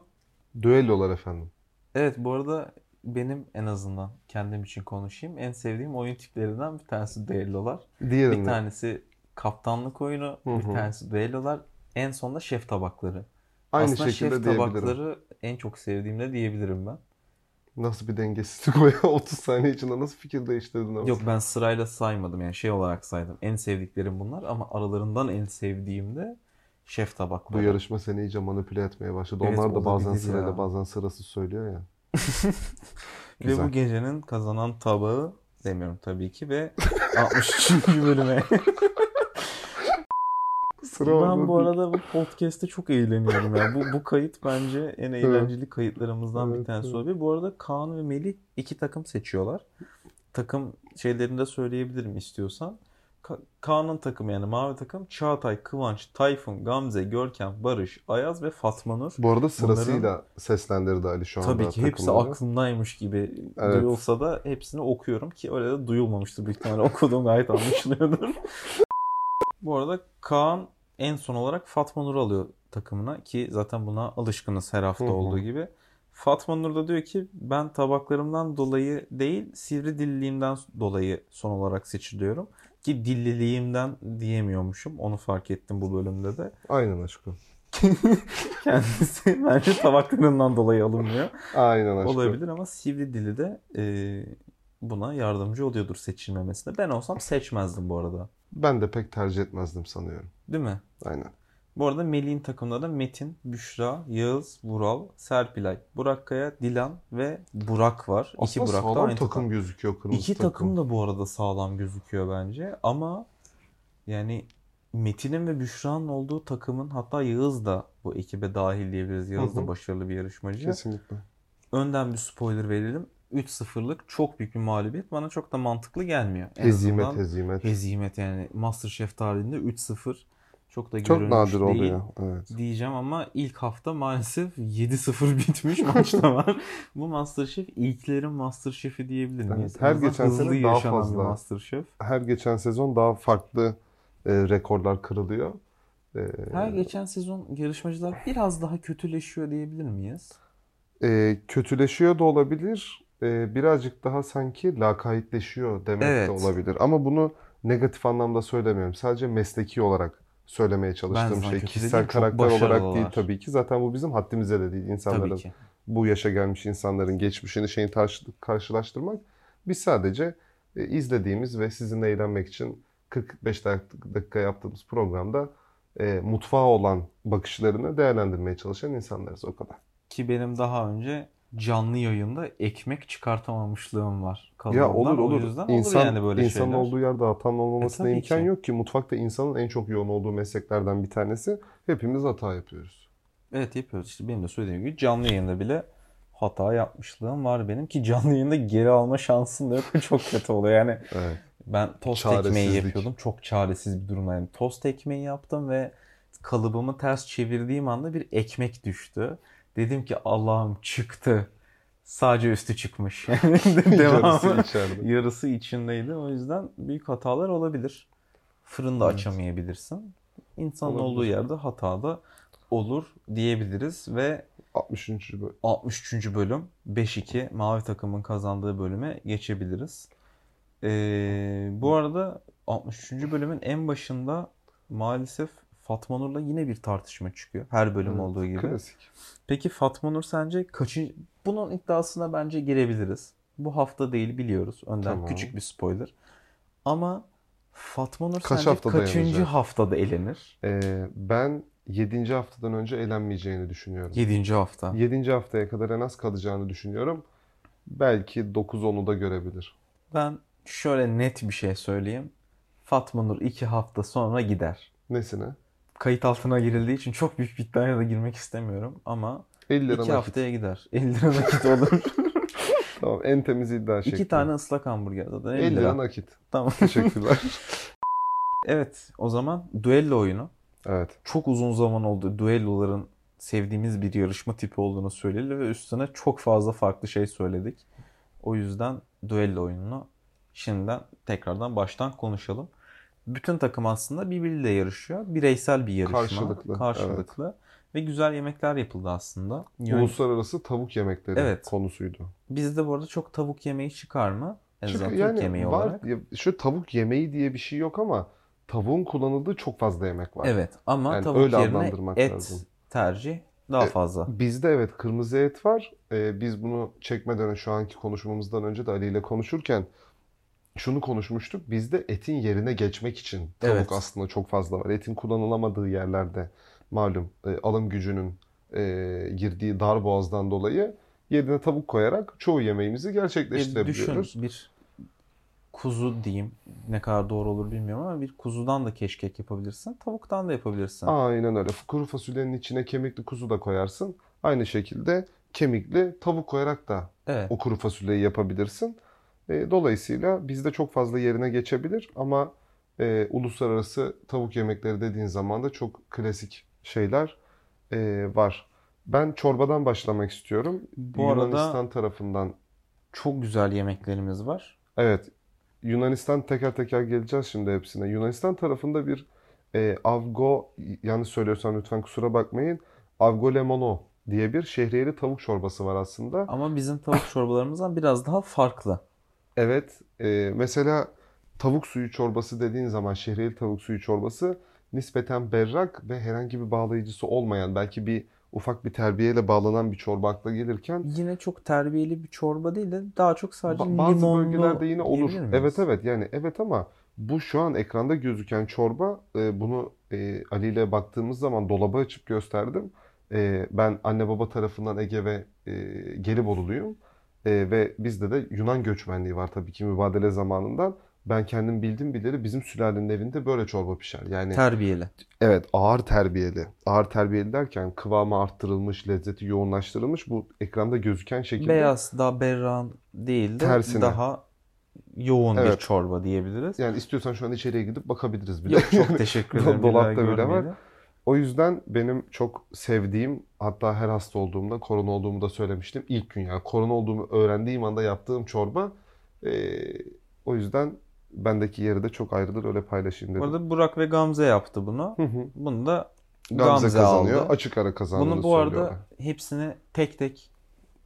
Speaker 3: Düellolar efendim.
Speaker 2: Evet bu arada benim en azından kendim için konuşayım. En sevdiğim oyun tiplerinden bir tanesi düellolar.
Speaker 3: Diğerini.
Speaker 2: Bir tanesi kaptanlık oyunu,
Speaker 3: Hı
Speaker 2: bir tanesi düellolar. En sonunda şef tabakları.
Speaker 3: Aynı
Speaker 2: Aslında
Speaker 3: şekilde
Speaker 2: şef tabakları en çok sevdiğimde diyebilirim ben.
Speaker 3: Nasıl bir dengesizlik o ya? [LAUGHS] 30 saniye içinde nasıl fikir değiştirdin ama?
Speaker 2: Yok ben sırayla saymadım yani şey olarak saydım. En sevdiklerim bunlar ama aralarından en sevdiğim de şef
Speaker 3: Bu
Speaker 2: tabakları.
Speaker 3: yarışma seni iyice manipüle etmeye başladı.
Speaker 2: Evet,
Speaker 3: Onlar da bazen sırayla
Speaker 2: ya.
Speaker 3: bazen sırasız söylüyor ya. [LAUGHS]
Speaker 2: Ve bu gecenin kazanan tabağı demiyorum tabii ki ve [LAUGHS] 63. bölüme. [LAUGHS]
Speaker 3: Sıra
Speaker 2: Ben bu arada bu podcast'te çok eğleniyorum ya. Bu, bu kayıt bence en eğlenceli kayıtlarımızdan bir
Speaker 3: Evet,
Speaker 2: tanesi
Speaker 3: evet.
Speaker 2: olabilir. Bu arada Kaan ve Melih iki takım seçiyorlar. Takım şeylerini de söyleyebilirim istiyorsan. Ka- Kaan'ın takımı yani mavi takım Çağatay, Kıvanç, Tayfun, Gamze, Görkem, Barış, Ayaz ve Fatma Nur.
Speaker 3: Bu arada sırasıyla seslendirdi Ali şu anda
Speaker 2: Tabii ki hepsi
Speaker 3: takımları.
Speaker 2: aklımdaymış gibi
Speaker 3: Evet.
Speaker 2: duyulsa da hepsini okuyorum ki öyle de duyulmamıştır büyük ihtimalle okuduğum gayet anlaşılıyordur. [LAUGHS] Bu arada Kaan en son olarak Fatma Nur alıyor takımına ki zaten buna alışkınız her hafta
Speaker 3: Hı hı.
Speaker 2: olduğu gibi. Fatma Nur da diyor ki ben tabaklarımdan dolayı değil sivri dilliliğimden dolayı son olarak seçiliyorum. Ki dilliliğimden diyemiyormuşum. Onu fark ettim bu bölümde de.
Speaker 3: Aynen aşkım. [LAUGHS]
Speaker 2: Kendisi bence tabaklarından dolayı alınmıyor.
Speaker 3: Aynen aşkım.
Speaker 2: Olabilir ama sivri dili de e, buna yardımcı oluyordur seçilmemesine. Ben olsam seçmezdim bu arada.
Speaker 3: Ben de pek tercih etmezdim sanıyorum.
Speaker 2: Değil mi?
Speaker 3: Aynen.
Speaker 2: Bu arada Melih'in takımında da Metin, Büşra, Yağız, Vural, Serpilay, Burak Kaya, Dilan ve Burak var. İki
Speaker 3: Aslında
Speaker 2: Burak da
Speaker 3: sağlam
Speaker 2: aynı
Speaker 3: takım,
Speaker 2: takım.
Speaker 3: gözüküyor kırmızı
Speaker 2: İki takım da bu arada sağlam gözüküyor bence. Ama yani Metin'in ve Büşra'nın olduğu takımın hatta Yağız da bu ekibe dahil diyebiliriz. Yağız
Speaker 3: Hı hı.
Speaker 2: da başarılı bir yarışmacı.
Speaker 3: Kesinlikle.
Speaker 2: Önden bir spoiler verelim. 3-0'lık çok büyük bir mağlubiyet bana çok da mantıklı gelmiyor. En
Speaker 3: Hezimet hezimet.
Speaker 2: hezimet yani Masterchef tarihinde 3-0 çok da
Speaker 3: Çok nadir
Speaker 2: değil
Speaker 3: oluyor. Evet.
Speaker 2: diyeceğim ama ilk hafta maalesef [LAUGHS] 7-0 bitmiş [LAUGHS] maçta var. Bu Masterchef ilklerin Masterchef'i diyebilir miyiz?
Speaker 3: Evet, her geçen sene daha fazla.
Speaker 2: Masterchef.
Speaker 3: Her geçen sezon daha farklı e, rekorlar kırılıyor. E,
Speaker 2: Her geçen sezon yarışmacılar biraz daha kötüleşiyor diyebilir miyiz?
Speaker 3: e, kötüleşiyor da olabilir. E, birazcık daha sanki lakaytleşiyor demek
Speaker 2: Evet.
Speaker 3: de olabilir. Ama bunu negatif anlamda söylemiyorum. Sadece mesleki olarak söylemeye çalıştığım şey. Kişisel
Speaker 2: çok
Speaker 3: karakter olarak değil tabii ki. Zaten bu bizim haddimize de değil. İnsanların bu yaşa gelmiş insanların geçmişini şeyin karşılaştırmak. Biz sadece e, izlediğimiz ve sizinle eğlenmek için 45 dakika yaptığımız programda e, mutfağa olan bakışlarını değerlendirmeye çalışan insanlarız o kadar.
Speaker 2: Ki benim daha önce canlı yayında ekmek çıkartamamışlığım var.
Speaker 3: Ya
Speaker 2: kalanından.
Speaker 3: olur
Speaker 2: O
Speaker 3: olur.
Speaker 2: yüzden
Speaker 3: İnsan,
Speaker 2: olur yani böyle
Speaker 3: insanın
Speaker 2: şeyler.
Speaker 3: olduğu yerde hatanın olmamasına
Speaker 2: E,
Speaker 3: imkan
Speaker 2: ki.
Speaker 3: yok ki. Mutfakta insanın en çok yoğun olduğu mesleklerden bir tanesi. Hepimiz hata yapıyoruz.
Speaker 2: Evet yapıyoruz işte benim de söylediğim gibi canlı yayında bile hata yapmışlığım var benim ki canlı yayında geri alma şansın da yok [LAUGHS] çok kötü oluyor yani
Speaker 3: Evet.
Speaker 2: ben tost ekmeği yapıyordum çok çaresiz bir durumdayım tost ekmeği yaptım ve kalıbımı ters çevirdiğim anda bir ekmek düştü dedim ki Allah'ım çıktı sadece üstü çıkmış [LAUGHS]
Speaker 3: Yarısı içeride.
Speaker 2: yarısı içindeydi o yüzden büyük hatalar olabilir fırında
Speaker 3: Evet.
Speaker 2: açamayabilirsin İnsanın
Speaker 3: Olabilir.
Speaker 2: olduğu yerde hata da olur diyebiliriz ve
Speaker 3: 63. bölüm.
Speaker 2: 63. bölüm 5-2 mavi takımın kazandığı bölüme geçebiliriz. Ee, bu arada 63. bölümün en başında maalesef Fatma Nur'la yine bir tartışma çıkıyor. Her bölüm
Speaker 3: Evet,
Speaker 2: olduğu gibi.
Speaker 3: Klasik.
Speaker 2: Peki Fatma Nur sence kaçıncı... Bunun iddiasına bence girebiliriz. Bu hafta değil biliyoruz. Önden
Speaker 3: Tamam.
Speaker 2: küçük bir spoiler. Ama Fatma Nur
Speaker 3: Kaç
Speaker 2: sence
Speaker 3: hafta
Speaker 2: kaçıncı
Speaker 3: dayanacak?
Speaker 2: haftada elenir?
Speaker 3: Ee, ben 7. haftadan önce elenmeyeceğini düşünüyorum.
Speaker 2: 7. hafta.
Speaker 3: 7. haftaya kadar en az kalacağını düşünüyorum. Belki 9-10'u da görebilir.
Speaker 2: Ben şöyle net bir şey söyleyeyim. Fatma Nur 2 hafta sonra gider.
Speaker 3: Nesine?
Speaker 2: Kayıt altına girildiği için çok büyük bir iddiaya da girmek istemiyorum ama
Speaker 3: 50 lira
Speaker 2: 2
Speaker 3: nakit.
Speaker 2: haftaya gider. 50 lira nakit olur. [LAUGHS]
Speaker 3: Tamam en temiz iddia şekli.
Speaker 2: 2 tane ıslak hamburger zaten 50
Speaker 3: 50
Speaker 2: lira.
Speaker 3: lira nakit.
Speaker 2: Tamam.
Speaker 3: Teşekkürler. [LAUGHS]
Speaker 2: Evet o zaman duello oyunu.
Speaker 3: evet.
Speaker 2: Çok uzun zaman oldu duelloların sevdiğimiz bir yarışma tipi olduğunu söyledi ve üstüne çok fazla farklı şey söyledik. O yüzden duello oyununu şimdiden tekrardan baştan konuşalım. Bütün takım aslında birbiriyle yarışıyor. Bireysel bir yarışma.
Speaker 3: Karşılıklı,
Speaker 2: Karşılıklı. Ve güzel yemekler yapıldı aslında. Yön-
Speaker 3: Uluslararası tavuk yemekleri
Speaker 2: Evet.
Speaker 3: konusuydu.
Speaker 2: Bizde bu arada çok tavuk yemeği çıkar mı? En
Speaker 3: Çünkü
Speaker 2: azından
Speaker 3: yani
Speaker 2: yemeği
Speaker 3: var,
Speaker 2: olarak.
Speaker 3: ya şu tavuk yemeği diye bir şey yok ama tavuğun kullanıldığı çok fazla yemek var.
Speaker 2: Evet ama
Speaker 3: Yani
Speaker 2: tavuk
Speaker 3: öyle
Speaker 2: yerine et
Speaker 3: lazım.
Speaker 2: tercih daha
Speaker 3: E,
Speaker 2: fazla.
Speaker 3: Bizde evet kırmızı et var. Ee, biz bunu çekmeden şu anki konuşmamızdan önce de Ali ile konuşurken şunu konuşmuştuk. Bizde etin yerine geçmek için tavuk
Speaker 2: Evet.
Speaker 3: aslında çok fazla var. Etin kullanılamadığı yerlerde malum e, alım gücünün e, girdiği dar boğazdan dolayı yerine tavuk koyarak çoğu yemeğimizi
Speaker 2: E,
Speaker 3: gerçekleştirebiliyoruz.
Speaker 2: düşün bir kuzu diyeyim. Ne kadar doğru olur bilmiyorum ama bir kuzudan da keşkek yapabilirsin. Tavuktan da yapabilirsin.
Speaker 3: Aynen öyle. Kuru fasulyenin içine kemikli kuzu da koyarsın. Aynı şekilde kemikli tavuk koyarak da
Speaker 2: Evet.
Speaker 3: o kuru fasulyeyi yapabilirsin. E, dolayısıyla bizde çok fazla yerine geçebilir ama e, uluslararası tavuk yemekleri dediğin zaman da çok klasik şeyler e, var. Ben çorbadan başlamak istiyorum.
Speaker 2: Bu arada-
Speaker 3: Yunanistan tarafından.
Speaker 2: Çok güzel yemeklerimiz var.
Speaker 3: Evet. Yunanistan teker teker geleceğiz şimdi hepsine. Yunanistan tarafında bir e, avgo, yanlış söylüyorsam lütfen kusura bakmayın. Avgo lemono diye bir şehriyeli tavuk çorbası var aslında.
Speaker 2: Ama bizim tavuk çorbalarımızdan biraz daha farklı.
Speaker 3: Evet, e, mesela tavuk suyu çorbası dediğin zaman şehriyeli tavuk suyu çorbası nispeten berrak ve herhangi bir bağlayıcısı olmayan belki bir ufak bir terbiyeyle bağlanan bir çorba akla gelirken
Speaker 2: Yine çok terbiyeli bir çorba değil de daha çok sadece
Speaker 3: ba- bazı
Speaker 2: limonlu
Speaker 3: bölgelerde yine olur. Evet evet yani evet ama bu şu an ekranda gözüken çorba e, bunu e, Ali ile baktığımız zaman dolaba açıp gösterdim. E, ben anne baba tarafından Ege ve e, Gelibolu'luyum. E, ve bizde de Yunan göçmenliği var tabii ki mübadele zamanından. Ben kendim bildim bileli bizim sülalenin evinde böyle çorba pişer. Yani
Speaker 2: Terbiyeli.
Speaker 3: evet ağır terbiyeli. Ağır terbiyeli derken kıvamı arttırılmış, lezzeti yoğunlaştırılmış bu ekranda gözüken şekilde.
Speaker 2: Beyaz, daha berrak değil de
Speaker 3: Tersine.
Speaker 2: daha yoğun bir
Speaker 3: Evet.
Speaker 2: çorba diyebiliriz.
Speaker 3: Yani istiyorsan şu an içeriye gidip bakabiliriz bile.
Speaker 2: Yok çok [LAUGHS] teşekkür ederim.
Speaker 3: Dolapta
Speaker 2: Bir
Speaker 3: bile var. O yüzden benim çok sevdiğim hatta her hasta olduğumda korona olduğumu da söylemiştim. İlk gün yani korona olduğumu öğrendiğim anda yaptığım çorba. Ee, o yüzden bendeki yeri de çok ayrıdır öyle paylaşayım
Speaker 2: Bu
Speaker 3: dedim.
Speaker 2: arada Burak ve Gamze yaptı bunu.
Speaker 3: Hı hı.
Speaker 2: Bunu da
Speaker 3: Gamze,
Speaker 2: Gamze,
Speaker 3: kazanıyor.
Speaker 2: aldı.
Speaker 3: Açık ara kazandığını
Speaker 2: Bunu bu arada hepsini tek tek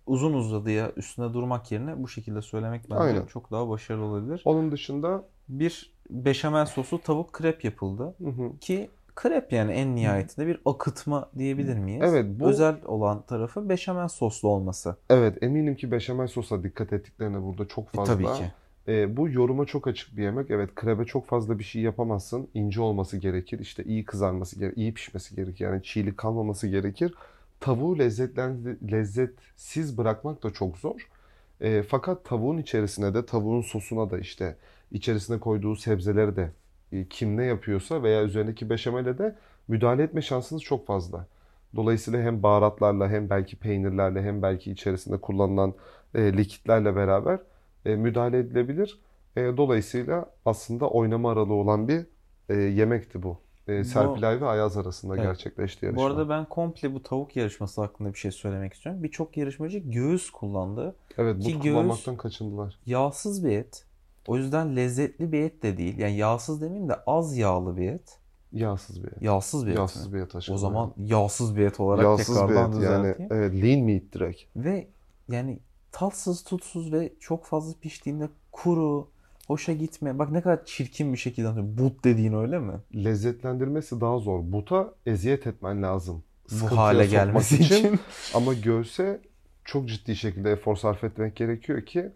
Speaker 2: uzun uzadıya üstüne durmak yerine bu şekilde söylemek bence
Speaker 3: Aynen.
Speaker 2: çok daha başarılı olabilir.
Speaker 3: Onun dışında
Speaker 2: Bir beşamel soslu tavuk krep yapıldı.
Speaker 3: hı hı,
Speaker 2: Ki krep yani en nihayetinde bir akıtma diyebilir miyiz?
Speaker 3: Evet, bu-
Speaker 2: Özel olan tarafı beşamel soslu olması.
Speaker 3: evet eminim ki beşamel sosa dikkat ettiklerine burada çok
Speaker 2: E,
Speaker 3: fazla.
Speaker 2: tabii ki.
Speaker 3: E, bu yoruma çok açık bir yemek. Evet krebe çok fazla bir şey yapamazsın. İnce olması gerekir. İşte iyi kızarması gerekir. iyi pişmesi gerekir. Yani çiğlik kalmaması gerekir. tavuğu lezzetlendi, lezzetsiz bırakmak da çok zor. E, fakat tavuğun içerisine de tavuğun sosuna da işte içerisine koyduğu sebzeleri de e, kim ne yapıyorsa veya üzerindeki beşamele de müdahale etme şansınız çok fazla. Dolayısıyla hem baharatlarla hem belki peynirlerle hem belki içerisinde kullanılan e, likitlerle beraber e, müdahale edilebilir. E, dolayısıyla aslında oynama aralığı olan bir e, yemekti bu. E, Serpilay ve Ayaz arasında
Speaker 2: Evet.
Speaker 3: gerçekleşti yarışma.
Speaker 2: Bu arada ben komple bu tavuk yarışması hakkında bir şey söylemek istiyorum. Birçok yarışmacı göğüs kullandı.
Speaker 3: evet
Speaker 2: ki
Speaker 3: but
Speaker 2: göğüs-
Speaker 3: kullanmaktan kaçındılar.
Speaker 2: Yağsız bir et. O yüzden lezzetli bir et de değil. Yani yağsız demeyeyim de az yağlı bir et.
Speaker 3: Yağsız bir et.
Speaker 2: Yağsız bir et.
Speaker 3: Yağsız
Speaker 2: mi?
Speaker 3: bir et aşkım.
Speaker 2: O zaman yağsız bir et olarak
Speaker 3: yağsız bir
Speaker 2: tekrardan
Speaker 3: et yani evet lean meat direkt.
Speaker 2: Ve yani tatsız, tutsuz ve çok fazla piştiğinde kuru, hoşa gitme. Bak ne kadar çirkin bir şekilde anlatıyorum. But dediğin öyle mi?
Speaker 3: Lezzetlendirmesi daha zor. Buta eziyet etmen lazım.
Speaker 2: Bu hale gelmesi için.
Speaker 3: Ama göğse çok ciddi şekilde efor sarf etmek gerekiyor ki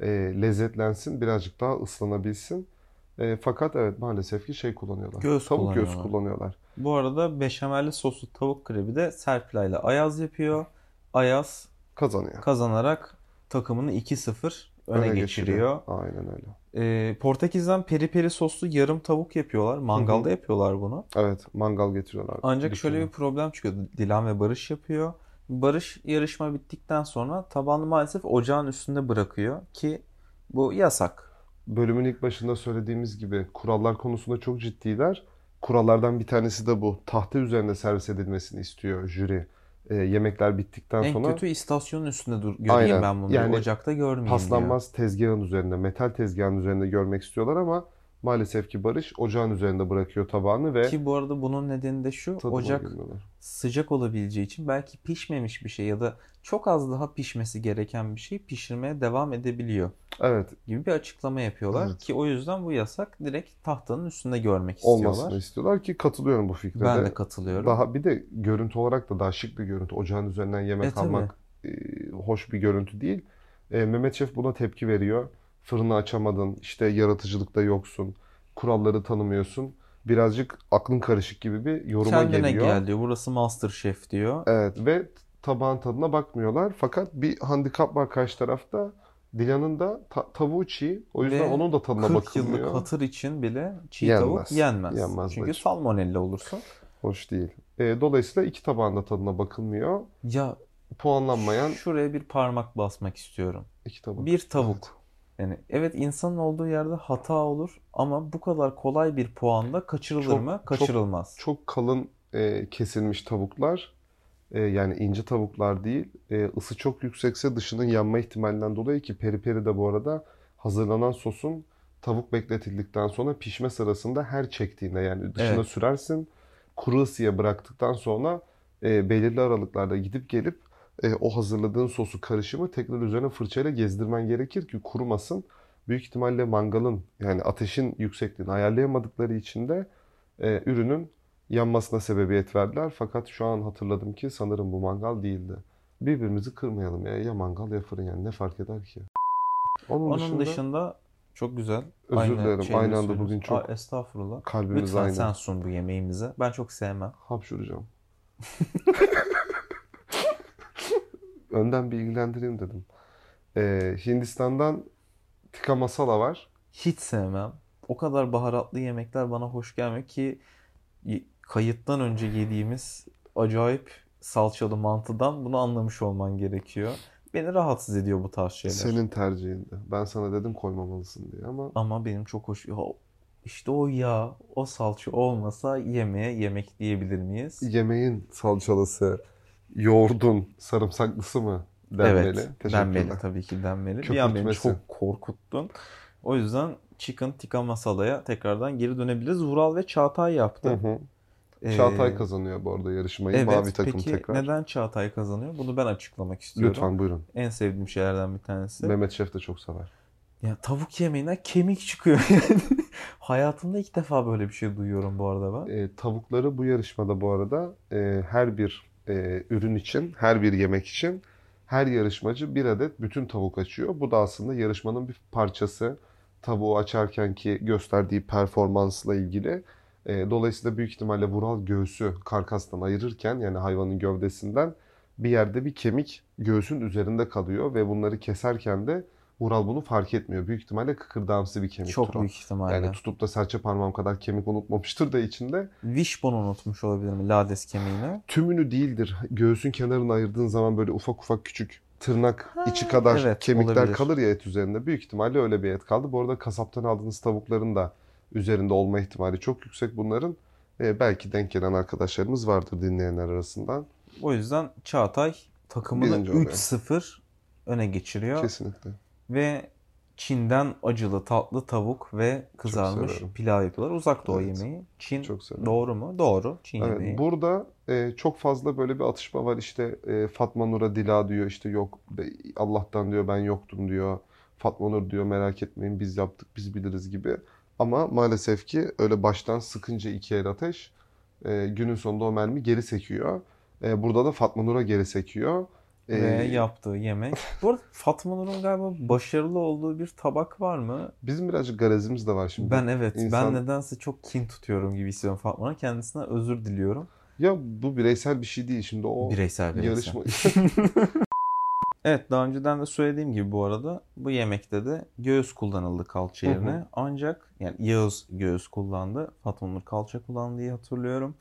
Speaker 3: e, lezzetlensin, birazcık daha ıslanabilsin. E, fakat evet maalesef ki şey kullanıyorlar.
Speaker 2: Göğüs
Speaker 3: Tavuk göğsü
Speaker 2: kullanıyorlar.
Speaker 3: kullanıyorlar.
Speaker 2: Bu arada beşamelli soslu tavuk krebi de Serpilay ile Ayaz yapıyor. Ayaz
Speaker 3: Kazanıyor.
Speaker 2: kazanarak takımını 2-0 öne, geçiriyor.
Speaker 3: Aynen öyle.
Speaker 2: Ee, Portekiz'den peri peri soslu yarım tavuk yapıyorlar. Mangalda yapıyorlar bunu.
Speaker 3: Evet mangal getiriyorlar.
Speaker 2: Ancak şöyle
Speaker 3: Dükkanı.
Speaker 2: bir problem çıkıyor. Dilan ve Barış yapıyor. Barış yarışma bittikten sonra tabağını maalesef ocağın üstünde bırakıyor ki bu yasak.
Speaker 3: Bölümün ilk başında söylediğimiz gibi kurallar konusunda çok ciddiler. Kurallardan bir tanesi de bu. Tahta üzerinde servis edilmesini istiyor jüri. E, yemekler bittikten
Speaker 2: En
Speaker 3: sonra
Speaker 2: kötü istasyonun üstünde dur göreyim
Speaker 3: Aynen.
Speaker 2: ben bunu.
Speaker 3: Yani
Speaker 2: Ocakta görmeyeyim diyor.
Speaker 3: paslanmaz tezgahın üzerinde, metal tezgahın üzerinde görmek istiyorlar ama maalesef ki Barış ocağın üzerinde bırakıyor tabağını ve
Speaker 2: Ki bu arada bunun nedeni de şu. Ocak
Speaker 3: girmiyorlar.
Speaker 2: sıcak olabileceği için belki pişmemiş bir şey ya da çok az daha pişmesi gereken bir şey pişirmeye devam edebiliyor
Speaker 3: Evet,
Speaker 2: gibi bir açıklama yapıyorlar
Speaker 3: Evet.
Speaker 2: ki o yüzden bu yasak direkt tahtanın üstünde görmek
Speaker 3: olmasını
Speaker 2: istiyorlar.
Speaker 3: istiyorlar ki katılıyorum bu fikre
Speaker 2: Ben
Speaker 3: de.
Speaker 2: katılıyorum.
Speaker 3: Daha bir de görüntü olarak da daha şık bir görüntü. Ocağın üzerinden yemek
Speaker 2: E,
Speaker 3: almak e, hoş bir görüntü değil. E, Mehmet Şef buna tepki veriyor. Fırını açamadın, işte yaratıcılıkta yoksun, kuralları tanımıyorsun. Birazcık aklın karışık gibi bir yoruma
Speaker 2: Kendine
Speaker 3: geliyor.
Speaker 2: gel diyor. Burası Master Chef diyor.
Speaker 3: Evet ve tabağın tadına bakmıyorlar. Fakat bir handikap var karşı tarafta. Dilan'ın da ta- tavuğu çiğ. O yüzden
Speaker 2: Ve
Speaker 3: onun da tadına
Speaker 2: 40
Speaker 3: bakılmıyor.
Speaker 2: yıllık hatır için bile çiğ
Speaker 3: Yenmez.
Speaker 2: tavuk yenmez.
Speaker 3: Yenmez
Speaker 2: Çünkü
Speaker 3: bacım.
Speaker 2: salmonella olursa.
Speaker 3: Hoş değil. E, dolayısıyla iki tabağın da tadına bakılmıyor.
Speaker 2: Ya
Speaker 3: Puanlanmayan
Speaker 2: şuraya bir parmak basmak istiyorum.
Speaker 3: iki tabak.
Speaker 2: Bir tavuk. Yani evet insanın olduğu yerde hata olur ama bu kadar kolay bir puanda kaçırılır
Speaker 3: Çok-
Speaker 2: mı?
Speaker 3: çok-
Speaker 2: Kaçırılmaz.
Speaker 3: Çok kalın e, kesilmiş tavuklar. E, yani ince tavuklar değil. E, ısı çok yüksekse dışının yanma ihtimalinden dolayı ki peri peri de bu arada hazırlanan sosun tavuk bekletildikten sonra pişme sırasında her çektiğinde yani dışına
Speaker 2: Evet.
Speaker 3: sürersin. Kuru ısıya bıraktıktan sonra e, belirli aralıklarda gidip gelip e, o hazırladığın sosu karışımı tekrar üzerine fırçayla gezdirmen gerekir ki kurumasın. Büyük ihtimalle mangalın yani ateşin yüksekliğini ayarlayamadıkları için de e, ürünün yanmasına sebebiyet verdiler. Fakat şu an hatırladım ki sanırım bu mangal değildi. Birbirimizi kırmayalım ya. Ya mangal ya fırın yani ne fark eder ki? Onun,
Speaker 2: Onun
Speaker 3: dışında,
Speaker 2: dışında çok güzel.
Speaker 3: Özür dilerim, aynı anda bugün çok
Speaker 2: Aa, estağfurullah.
Speaker 3: kalbimiz
Speaker 2: Lütfen
Speaker 3: aynı.
Speaker 2: sen sun bu yemeğimizi. Ben çok sevmem.
Speaker 3: Hapşuracağım. [LAUGHS] Önden bilgilendireyim dedim. Ee, Hindistan'dan tikka masala var.
Speaker 2: Hiç sevmem. O kadar baharatlı yemekler bana hoş gelmiyor ki kayıttan önce yediğimiz acayip salçalı mantıdan bunu anlamış olman gerekiyor. Beni rahatsız ediyor bu tarz şeyler.
Speaker 3: Senin tercihindi. Ben sana dedim koymamalısın diye ama
Speaker 2: Ama benim çok hoş... Ya, işte o yağ, o salça olmasa yemeğe yemek diyebilir miyiz?
Speaker 3: yemeğin salçalısı, yoğurdun sarımsaklısı mı denmeli?
Speaker 2: Evet, denmeli tabii ki denmeli. Bir an beni çok korkuttun. O yüzden Chicken Tikka Masala'ya tekrardan geri dönebiliriz. Vural ve Çağatay yaptı.
Speaker 3: Hı hı.
Speaker 2: Ee,
Speaker 3: Çağatay kazanıyor bu arada yarışmayı.
Speaker 2: Evet,
Speaker 3: Mavi takım
Speaker 2: peki
Speaker 3: tekrar.
Speaker 2: neden Çağatay kazanıyor? Bunu ben açıklamak istiyorum.
Speaker 3: Lütfen buyurun.
Speaker 2: En sevdiğim şeylerden bir tanesi.
Speaker 3: Mehmet Şef de çok sever.
Speaker 2: Ya tavuk yemeğinden kemik çıkıyor yani. [LAUGHS] Hayatımda ilk defa böyle bir şey duyuyorum bu arada ben.
Speaker 3: E, tavukları bu yarışmada bu arada e, her bir e, ürün için, her bir yemek için her yarışmacı bir adet bütün tavuk açıyor. Bu da aslında yarışmanın bir parçası. Tavuğu açarken ki gösterdiği performansla ilgili. E, dolayısıyla büyük ihtimalle Vural göğsü karkastan ayırırken yani hayvanın gövdesinden bir yerde bir kemik göğsün üzerinde kalıyor ve bunları keserken de Vural bunu fark etmiyor. Büyük ihtimalle kıkırdağımsı bir kemiktir
Speaker 2: Çok
Speaker 3: o.
Speaker 2: büyük ihtimalle.
Speaker 3: Yani tutup da serçe parmağım kadar kemik unutmamıştır da içinde.
Speaker 2: Wishbone unutmuş olabilir mi lades kemiğini?
Speaker 3: Tümünü değildir. Göğsün kenarını ayırdığın zaman böyle ufak ufak küçük tırnak içi kadar
Speaker 2: evet,
Speaker 3: kemikler
Speaker 2: olabilir.
Speaker 3: kalır ya et üzerinde. Büyük ihtimalle öyle bir et kaldı. Bu arada kasaptan aldığınız tavukların da üzerinde olma ihtimali çok yüksek bunların. Ee, belki denk gelen arkadaşlarımız vardır dinleyenler arasından.
Speaker 2: O yüzden Çağatay takımını
Speaker 3: Birinci oluyor.
Speaker 2: 3-0 öne geçiriyor.
Speaker 3: Kesinlikle.
Speaker 2: Ve Çin'den acılı tatlı tavuk ve kızarmış pilav yapıyorlar. Uzak Doğu
Speaker 3: Evet.
Speaker 2: yemeği. Çin
Speaker 3: Çok severim.
Speaker 2: doğru mu? Doğru. Çin yemeği.
Speaker 3: Evet, burada e, çok fazla böyle bir atışma var. İşte e, Fatma Nur'a Dila diyor işte yok Allah'tan diyor ben yoktum diyor. Fatma Nur diyor merak etmeyin biz yaptık biz biliriz gibi. Ama maalesef ki öyle baştan sıkınca iki el ateş e, günün sonunda o mermi geri sekiyor. E, burada da Fatma Nur'a geri sekiyor.
Speaker 2: Ve yaptığı yemek. Bu arada Fatma Nur'un galiba başarılı olduğu bir tabak var mı?
Speaker 3: bizim birazcık garezimiz de var şimdi.
Speaker 2: Ben evet.
Speaker 3: İnsan-
Speaker 2: Ben nedense çok kin tutuyorum gibi hissediyorum Fatma Nur'a. Kendisine özür diliyorum.
Speaker 3: Ya bu bireysel bir şey değil şimdi o
Speaker 2: Bireysel bireysel.
Speaker 3: yarışma. [LAUGHS]
Speaker 2: Evet daha önceden de söylediğim gibi bu arada bu yemekte de göğüs kullanıldı kalça
Speaker 3: Hı hı.
Speaker 2: yerine. Ancak yani Yağız göğüs kullandı. Fatma Nur kalça kullandı diye hatırlıyorum.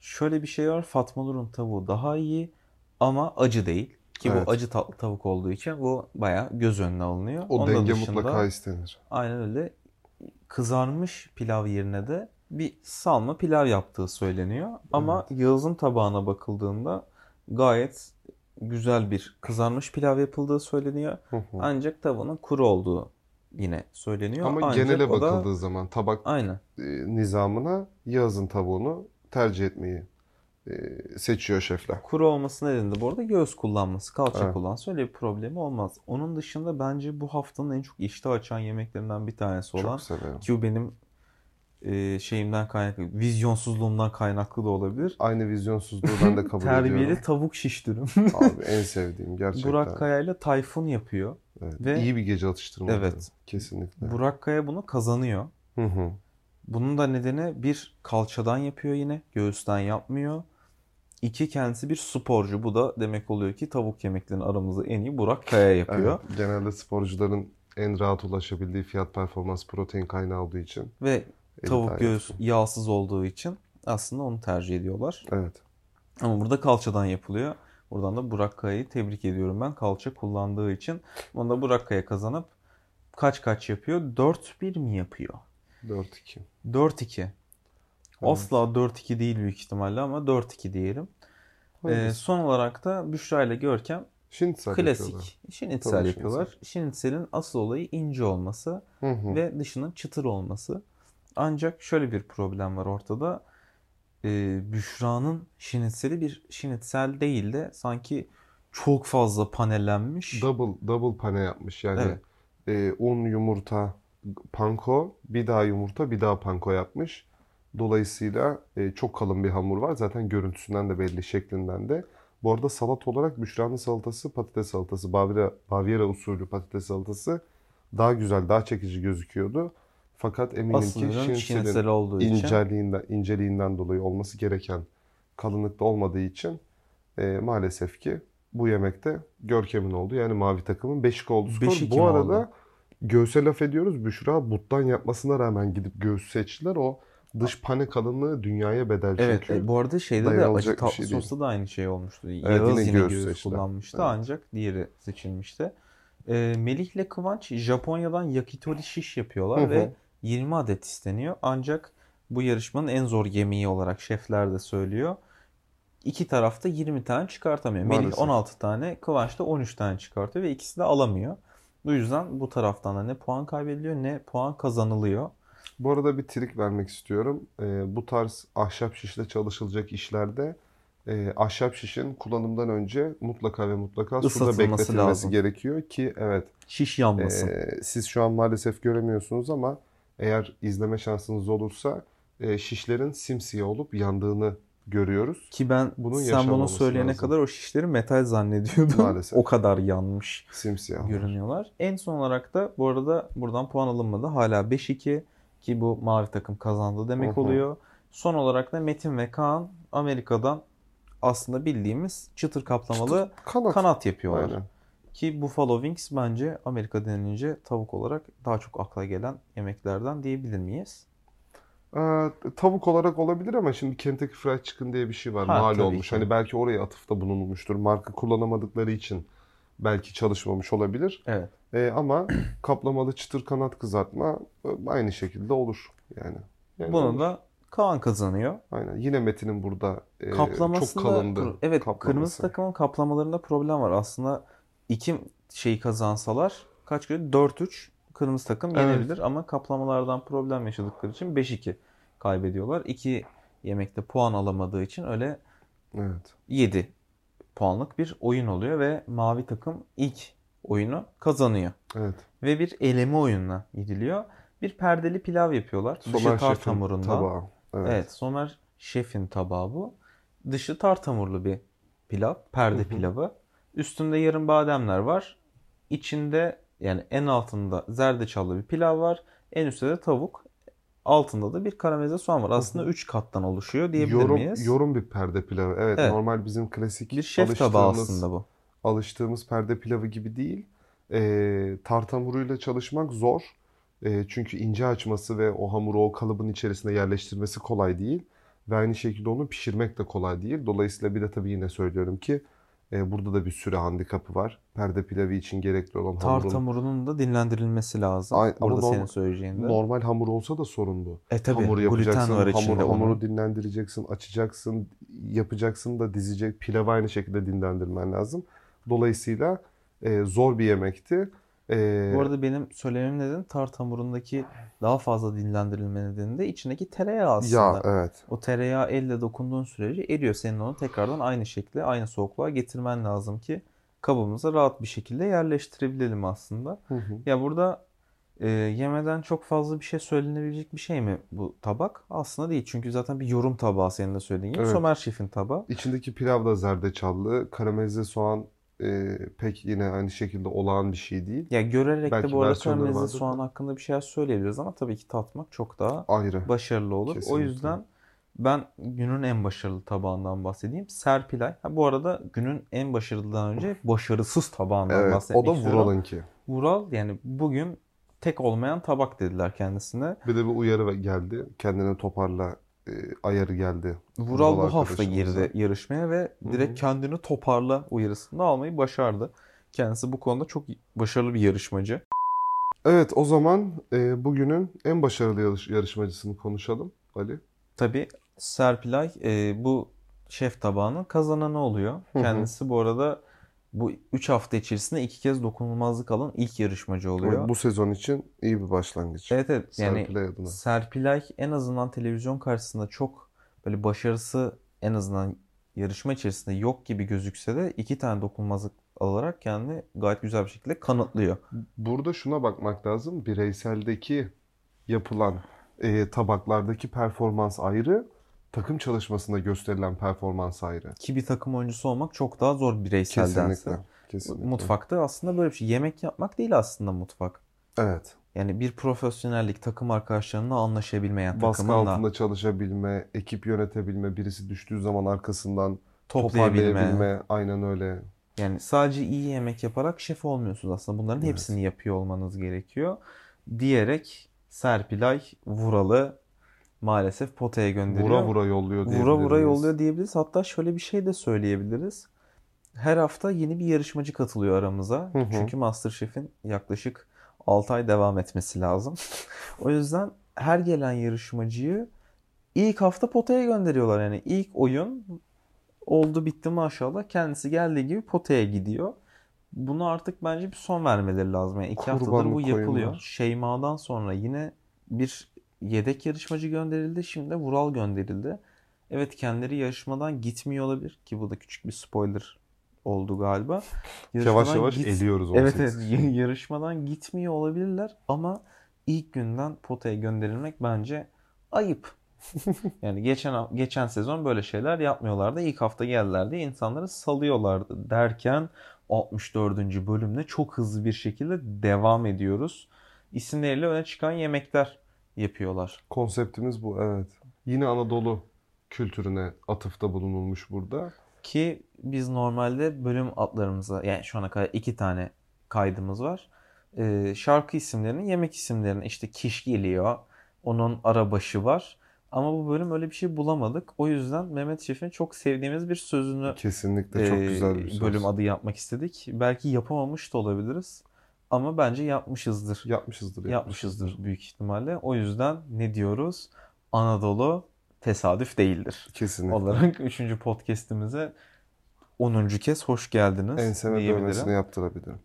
Speaker 2: Şöyle bir şey var. Fatma Nur'un tavuğu daha iyi ama acı değil. Ki
Speaker 3: Evet.
Speaker 2: bu acı tatlı tavuk olduğu için bu bayağı göz önüne alınıyor.
Speaker 3: o
Speaker 2: Onun
Speaker 3: denge
Speaker 2: dışında-
Speaker 3: mutlaka istenir.
Speaker 2: Aynen öyle. Kızarmış pilav yerine de bir salma pilav yaptığı söyleniyor. Ama Yağız'ın tabağına bakıldığında gayet güzel bir kızarmış pilav yapıldığı söyleniyor.
Speaker 3: Hı hı.
Speaker 2: Ancak tavanın kuru olduğu yine söyleniyor.
Speaker 3: Ama
Speaker 2: Ancak
Speaker 3: genele
Speaker 2: o da-
Speaker 3: bakıldığı zaman tabak
Speaker 2: Aynen.
Speaker 3: e, nizamına Yağız'ın tavuğunu tercih etmeyi seçiyor şefler.
Speaker 2: Kuru olması nedeni de bu arada göğüs kullanması, kalça
Speaker 3: Evet.
Speaker 2: kullanması öyle bir problemi olmaz. Onun dışında bence bu haftanın en çok iştah açan yemeklerinden bir tanesi olan ki bu benim e, şeyimden kaynaklı, vizyonsuzluğumdan kaynaklı da olabilir.
Speaker 3: Aynı vizyonsuzluğu ben de [LAUGHS] kabul
Speaker 2: Terbiyeli
Speaker 3: ediyorum.
Speaker 2: tavuk şiş dürüm.
Speaker 3: Abi [LAUGHS] en sevdiğim gerçekten.
Speaker 2: Burak Kaya ile Tayfun yapıyor.
Speaker 3: Evet,
Speaker 2: ve-
Speaker 3: İyi bir gece atıştırma.
Speaker 2: Evet.
Speaker 3: Kesinlikle.
Speaker 2: Burak Kaya bunu kazanıyor.
Speaker 3: Hı hı.
Speaker 2: Bunun da nedeni bir kalçadan yapıyor yine. Göğüsten yapmıyor. İki kendisi bir sporcu. Bu da demek oluyor ki tavuk yemeklerinin aramızda en iyi Burak Kaya yapıyor.
Speaker 3: Evet, genelde sporcuların en rahat ulaşabildiği fiyat performans protein kaynağı olduğu için.
Speaker 2: Ve tavuk göğüs yağsız olduğu için aslında onu tercih ediyorlar.
Speaker 3: Evet.
Speaker 2: Ama burada kalçadan yapılıyor. Buradan da Burak Kaya'yı tebrik ediyorum ben kalça kullandığı için. Onda Burak Kaya kazanıp kaç kaç yapıyor? 4-1 mi yapıyor?
Speaker 3: 4-2.
Speaker 2: 4-2. Asla 4-2 değil büyük ihtimalle ama 4-2 diyelim. Ee, son olarak da Büşra ile Görkem
Speaker 3: Şinitsel yapıyorlar.
Speaker 2: klasik şinitsel
Speaker 3: Tabii
Speaker 2: yapıyorlar. Şinitselin asıl olayı ince olması
Speaker 3: Hı hı.
Speaker 2: ve dışının çıtır olması. Ancak şöyle bir problem var ortada. Ee, Büşra'nın şinitseli bir şinitsel değil de sanki çok fazla panellenmiş.
Speaker 3: Double, double pane yapmış. Yani
Speaker 2: Evet.
Speaker 3: e, un, yumurta, panko, bir daha yumurta, bir daha panko yapmış. Dolayısıyla e, çok kalın bir hamur var. Zaten görüntüsünden de belli, şeklinden de. Bu arada salat olarak Büşra'nın salatası patates salatası. Baviera, Baviera usulü patates salatası daha güzel, daha çekici gözüküyordu. Fakat eminim
Speaker 2: Asıl
Speaker 3: ki şinitselin
Speaker 2: şinitsel olduğu için.
Speaker 3: inceliğinden, inceliğinden dolayı olması gereken kalınlıkta olmadığı için e, maalesef ki bu yemekte Görkem'in oldu. Yani mavi takımın 5-2 oldu skor.
Speaker 2: 5-2
Speaker 3: Bu arada
Speaker 2: oldu?
Speaker 3: göğse laf ediyoruz. Büşra buttan yapmasına rağmen gidip göğsü seçtiler. O dış pane kalınlığı dünyaya bedel çünkü.
Speaker 2: Evet, bu arada şeyde de acı tatlı
Speaker 3: şey
Speaker 2: sosta da aynı şey olmuştu.
Speaker 3: Evet,
Speaker 2: Yağız
Speaker 3: yine göğüs seçtiler.
Speaker 2: kullanmıştı
Speaker 3: Evet.
Speaker 2: ancak diğeri seçilmişti. E, Melih ile Kıvanç Japonya'dan yakitori shish yapıyorlar
Speaker 3: Hı hı.
Speaker 2: ve 20 adet isteniyor. Ancak bu yarışmanın en zor yemeği olarak şefler de söylüyor. İki tarafta 20 tane çıkartamıyor. Melih
Speaker 3: Maalesef.
Speaker 2: 16 tane, Kıvanç da 13 tane çıkartıyor ve ikisi de alamıyor. Bu yüzden bu taraftan da ne puan kaybediliyor ne puan kazanılıyor.
Speaker 3: Bu arada bir trik vermek istiyorum. Ee, bu tarz ahşap şişle çalışılacak işlerde e, ahşap şişin kullanımdan önce mutlaka ve mutlaka suda
Speaker 2: Islatılması
Speaker 3: bekletilmesi
Speaker 2: lazım.
Speaker 3: gerekiyor ki evet
Speaker 2: Şiş yanmasın.
Speaker 3: e, siz şu an maalesef göremiyorsunuz ama eğer izleme şansınız olursa e, şişlerin simsiyah olup yandığını görüyoruz.
Speaker 2: Ki ben
Speaker 3: Bunun
Speaker 2: sen bunu söyleyene
Speaker 3: lazım.
Speaker 2: kadar o şişleri metal zannediyordum.
Speaker 3: Maalesef. [LAUGHS]
Speaker 2: o kadar yanmış
Speaker 3: Simsiyah.
Speaker 2: görünüyorlar. En son olarak da bu arada buradan puan alınmadı. Hala 5-2 ki bu mavi takım kazandı demek
Speaker 3: Hı hı.
Speaker 2: oluyor. Son olarak da Metin ve Kaan Amerika'dan aslında bildiğimiz çıtır kaplamalı
Speaker 3: Kanat.
Speaker 2: kanat yapıyorlar.
Speaker 3: Aynen.
Speaker 2: Ki Buffalo Wings bence Amerika denilince tavuk olarak daha çok akla gelen yemeklerden diyebilir miyiz?
Speaker 3: Ee, tavuk olarak olabilir ama şimdi Kentucky Fried Chicken diye bir şey var.
Speaker 2: Ha,
Speaker 3: Mal olmuş.
Speaker 2: ki.
Speaker 3: Hani belki oraya atıfta bulunulmuştur. Marka kullanamadıkları için belki çalışmamış olabilir.
Speaker 2: Evet.
Speaker 3: Ee, ama [CLEARS THROAT] kaplamalı çıtır kanat kızartma e, aynı şekilde olur yani. Yani
Speaker 2: Bunu
Speaker 3: olur.
Speaker 2: da Kaan kazanıyor.
Speaker 3: Aynen. Yine Metin'in burada e, çok kalındı.
Speaker 2: evet
Speaker 3: kaplaması.
Speaker 2: kırmızı takımın kaplamalarında problem var. Aslında iki şeyi kazansalar kaç kere? 4-3 kırmızı takım
Speaker 3: Evet.
Speaker 2: yenebilir ama kaplamalardan problem yaşadıkları için 5-2 kaybediyorlar. İki yemekte puan alamadığı için öyle
Speaker 3: Evet.
Speaker 2: 7 puanlık bir oyun oluyor ve mavi takım ilk oyunu kazanıyor.
Speaker 3: Evet.
Speaker 2: Ve bir eleme oyununa gidiliyor. Bir perdeli pilav yapıyorlar. Dışı
Speaker 3: Somer
Speaker 2: tart
Speaker 3: Şef'in
Speaker 2: hamurundan.
Speaker 3: tabağı. Evet.
Speaker 2: Evet, Somer Şef'in tabağı bu. Dışı tart hamurlu bir pilav, perde
Speaker 3: Hı hı.
Speaker 2: pilavı. Üstünde yarım bademler var. İçinde yani en altında zerdeçallı bir pilav var. En üstte de tavuk. Altında da bir karamelize soğan var. Aslında 3 kattan oluşuyor diyebilir
Speaker 3: yorum,
Speaker 2: miyiz?
Speaker 3: yorum bir perde pilavı. Evet,
Speaker 2: Evet.
Speaker 3: normal bizim klasik
Speaker 2: bir şef tabağı aslında bu.
Speaker 3: alıştığımız perde pilavı gibi değil. E, tart hamuruyla çalışmak zor. E, çünkü ince açması ve o hamuru o kalıbın içerisine yerleştirmesi kolay değil. Ve aynı şekilde onu pişirmek de kolay değil. Dolayısıyla bir de tabii yine söylüyorum ki burada da bir süre handikapı var. Perde pilavı için gerekli olan
Speaker 2: Tart
Speaker 3: hamurun.
Speaker 2: hamurunun da dinlendirilmesi lazım.
Speaker 3: Ay- ama
Speaker 2: Burada senin
Speaker 3: normal-
Speaker 2: söyleyeceğinde.
Speaker 3: Normal hamur olsa da sorun bu.
Speaker 2: E tabii
Speaker 3: Hamur yapacaksın,
Speaker 2: var
Speaker 3: hamur,
Speaker 2: onun.
Speaker 3: hamuru dinlendireceksin, açacaksın, yapacaksın da dizecek. Pilavı aynı şekilde dinlendirmen lazım. Dolayısıyla e, zor bir yemekti. E,
Speaker 2: Bu arada benim söylemem nedeni tart hamurundaki daha fazla dinlendirilme nedeni de içindeki tereyağı aslında.
Speaker 3: ya evet.
Speaker 2: O tereyağı elle dokunduğun sürece eriyor. Senin onu tekrardan aynı şekilde, aynı soğukluğa getirmen lazım ki kabımıza rahat bir şekilde yerleştirebilelim aslında.
Speaker 3: Hı hı.
Speaker 2: Ya burada e, yemeden çok fazla bir şey söylenebilecek bir şey mi bu tabak? Aslında değil. Çünkü zaten bir yorum tabağı senin de söylediğin gibi.
Speaker 3: Evet.
Speaker 2: Somer Şef'in tabağı.
Speaker 3: İçindeki pilav da zerdeçallı. Karamelize soğan e, pek yine aynı şekilde olağan bir şey değil.
Speaker 2: Ya görerek de
Speaker 3: Belki
Speaker 2: bu arada
Speaker 3: da.
Speaker 2: soğan hakkında bir şeyler söyleyebiliriz ama tabii ki tatmak çok daha
Speaker 3: Ayrı.
Speaker 2: başarılı olur. O
Speaker 3: Kesinlikle.
Speaker 2: yüzden ben günün en başarılı tabağından bahsedeyim. Serpilay. Ha, bu arada günün en başarılıdan önce başarısız tabağından
Speaker 3: Evet. O
Speaker 2: bahsetmek
Speaker 3: da
Speaker 2: istiyorum.
Speaker 3: Vural'ınki.
Speaker 2: Vural yani bugün tek olmayan tabak dediler kendisine.
Speaker 3: Bir de bir uyarı geldi. Kendini toparla e, ayarı geldi.
Speaker 2: Vural bu hafta girdi yarışmaya ve direkt
Speaker 3: hı.
Speaker 2: kendini toparla uyarısını almayı başardı. Kendisi bu konuda çok başarılı bir yarışmacı.
Speaker 3: Evet o zaman e, bugünün en başarılı yarış- yarışmacısını konuşalım Ali.
Speaker 2: Tabii Serpilay e, bu şef tabağının kazananı oluyor. Kendisi bu arada bu 3 hafta içerisinde iki kez dokunulmazlık alan ilk yarışmacı oluyor.
Speaker 3: Evet, bu sezon için iyi bir başlangıç.
Speaker 2: Evet evet yani
Speaker 3: Serpilay adına.
Speaker 2: Serpilay en azından televizyon karşısında çok böyle başarısı en azından yarışma içerisinde yok gibi gözükse de iki tane dokunulmazlık alarak kendini gayet güzel bir şekilde kanıtlıyor.
Speaker 3: Burada şuna bakmak lazım. Bireyseldeki yapılan e, tabaklardaki performans ayrı, takım çalışmasında gösterilen performans ayrı.
Speaker 2: Ki bir takım oyuncusu olmak çok daha zor bireyseldense.
Speaker 3: Kesinlikle. Kesinlikle.
Speaker 2: Mutfakta aslında böyle bir şey. Yemek yapmak değil aslında mutfak.
Speaker 3: Evet.
Speaker 2: Yani bir profesyonellik takım arkadaşlarınla anlaşabilme yani
Speaker 3: Baskı
Speaker 2: takımınla
Speaker 3: altında çalışabilme, ekip yönetebilme, birisi düştüğü zaman arkasından
Speaker 2: toplayabilme.
Speaker 3: toparlayabilme. Aynen öyle.
Speaker 2: Yani sadece iyi yemek yaparak şef olmuyorsunuz aslında. Bunların
Speaker 3: Evet.
Speaker 2: hepsini yapıyor olmanız gerekiyor. Diyerek Serpilay Vural'ı maalesef potaya gönderiyor.
Speaker 3: Vura vura yolluyor
Speaker 2: Vura
Speaker 3: diyebilir
Speaker 2: vura
Speaker 3: miyiz?
Speaker 2: yolluyor diyebiliriz. Hatta şöyle bir şey de söyleyebiliriz. Her hafta yeni bir yarışmacı katılıyor aramıza.
Speaker 3: Hı hı.
Speaker 2: Çünkü MasterChef'in yaklaşık 6 ay devam etmesi lazım. [LAUGHS] o yüzden her gelen yarışmacıyı ilk hafta potaya gönderiyorlar. Yani ilk oyun oldu bitti maşallah. Kendisi geldiği gibi potaya gidiyor. Bunu artık bence bir son vermeleri lazım. Yani iki haftadır
Speaker 3: Kurbanlık
Speaker 2: bu yapılıyor.
Speaker 3: koyunlar.
Speaker 2: Şeyma'dan sonra yine bir yedek yarışmacı gönderildi. Şimdi de Vural gönderildi. Evet kendileri yarışmadan gitmiyor olabilir ki bu da küçük bir spoiler oldu galiba. [LAUGHS]
Speaker 3: Yavaş
Speaker 2: Yarışmadan
Speaker 3: yavaş
Speaker 2: git-
Speaker 3: eliyoruz
Speaker 2: Evet
Speaker 3: 18
Speaker 2: evet y- yarışmadan gitmiyor olabilirler ama ilk günden potaya gönderilmek bence ayıp. [LAUGHS] Yani geçen geçen sezon böyle şeyler yapmıyorlardı. İlk hafta geldiler diye insanları salıyorlardı derken 64. bölümde çok hızlı bir şekilde devam ediyoruz. İsimleriyle öne çıkan yemekler yapıyorlar.
Speaker 3: Konseptimiz bu evet. Yine Anadolu kültürüne atıfta bulunulmuş burada.
Speaker 2: Ki biz normalde bölüm adlarımıza yani şu ana kadar iki tane kaydımız var. Ee, şarkı isimlerini, yemek isimlerini işte kiş geliyor. Onun arabaşı var. Ama bu bölüm öyle bir şey bulamadık. O yüzden Mehmet Şef'in çok sevdiğimiz bir sözünü
Speaker 3: Kesinlikle çok
Speaker 2: e,
Speaker 3: güzel bir söz.
Speaker 2: bölüm adı yapmak istedik. Belki yapamamış da olabiliriz. Ama bence yapmışızdır.
Speaker 3: Yapmışızdır.
Speaker 2: Yapmışızdır büyük ihtimalle. O yüzden ne diyoruz? Anadolu tesadüf değildir.
Speaker 3: Kesinlikle.
Speaker 2: Olarak [LAUGHS] 3. podcast'imize 10. kez hoş geldiniz
Speaker 3: Enseme dövmesini [LAUGHS] yaptırabilirim.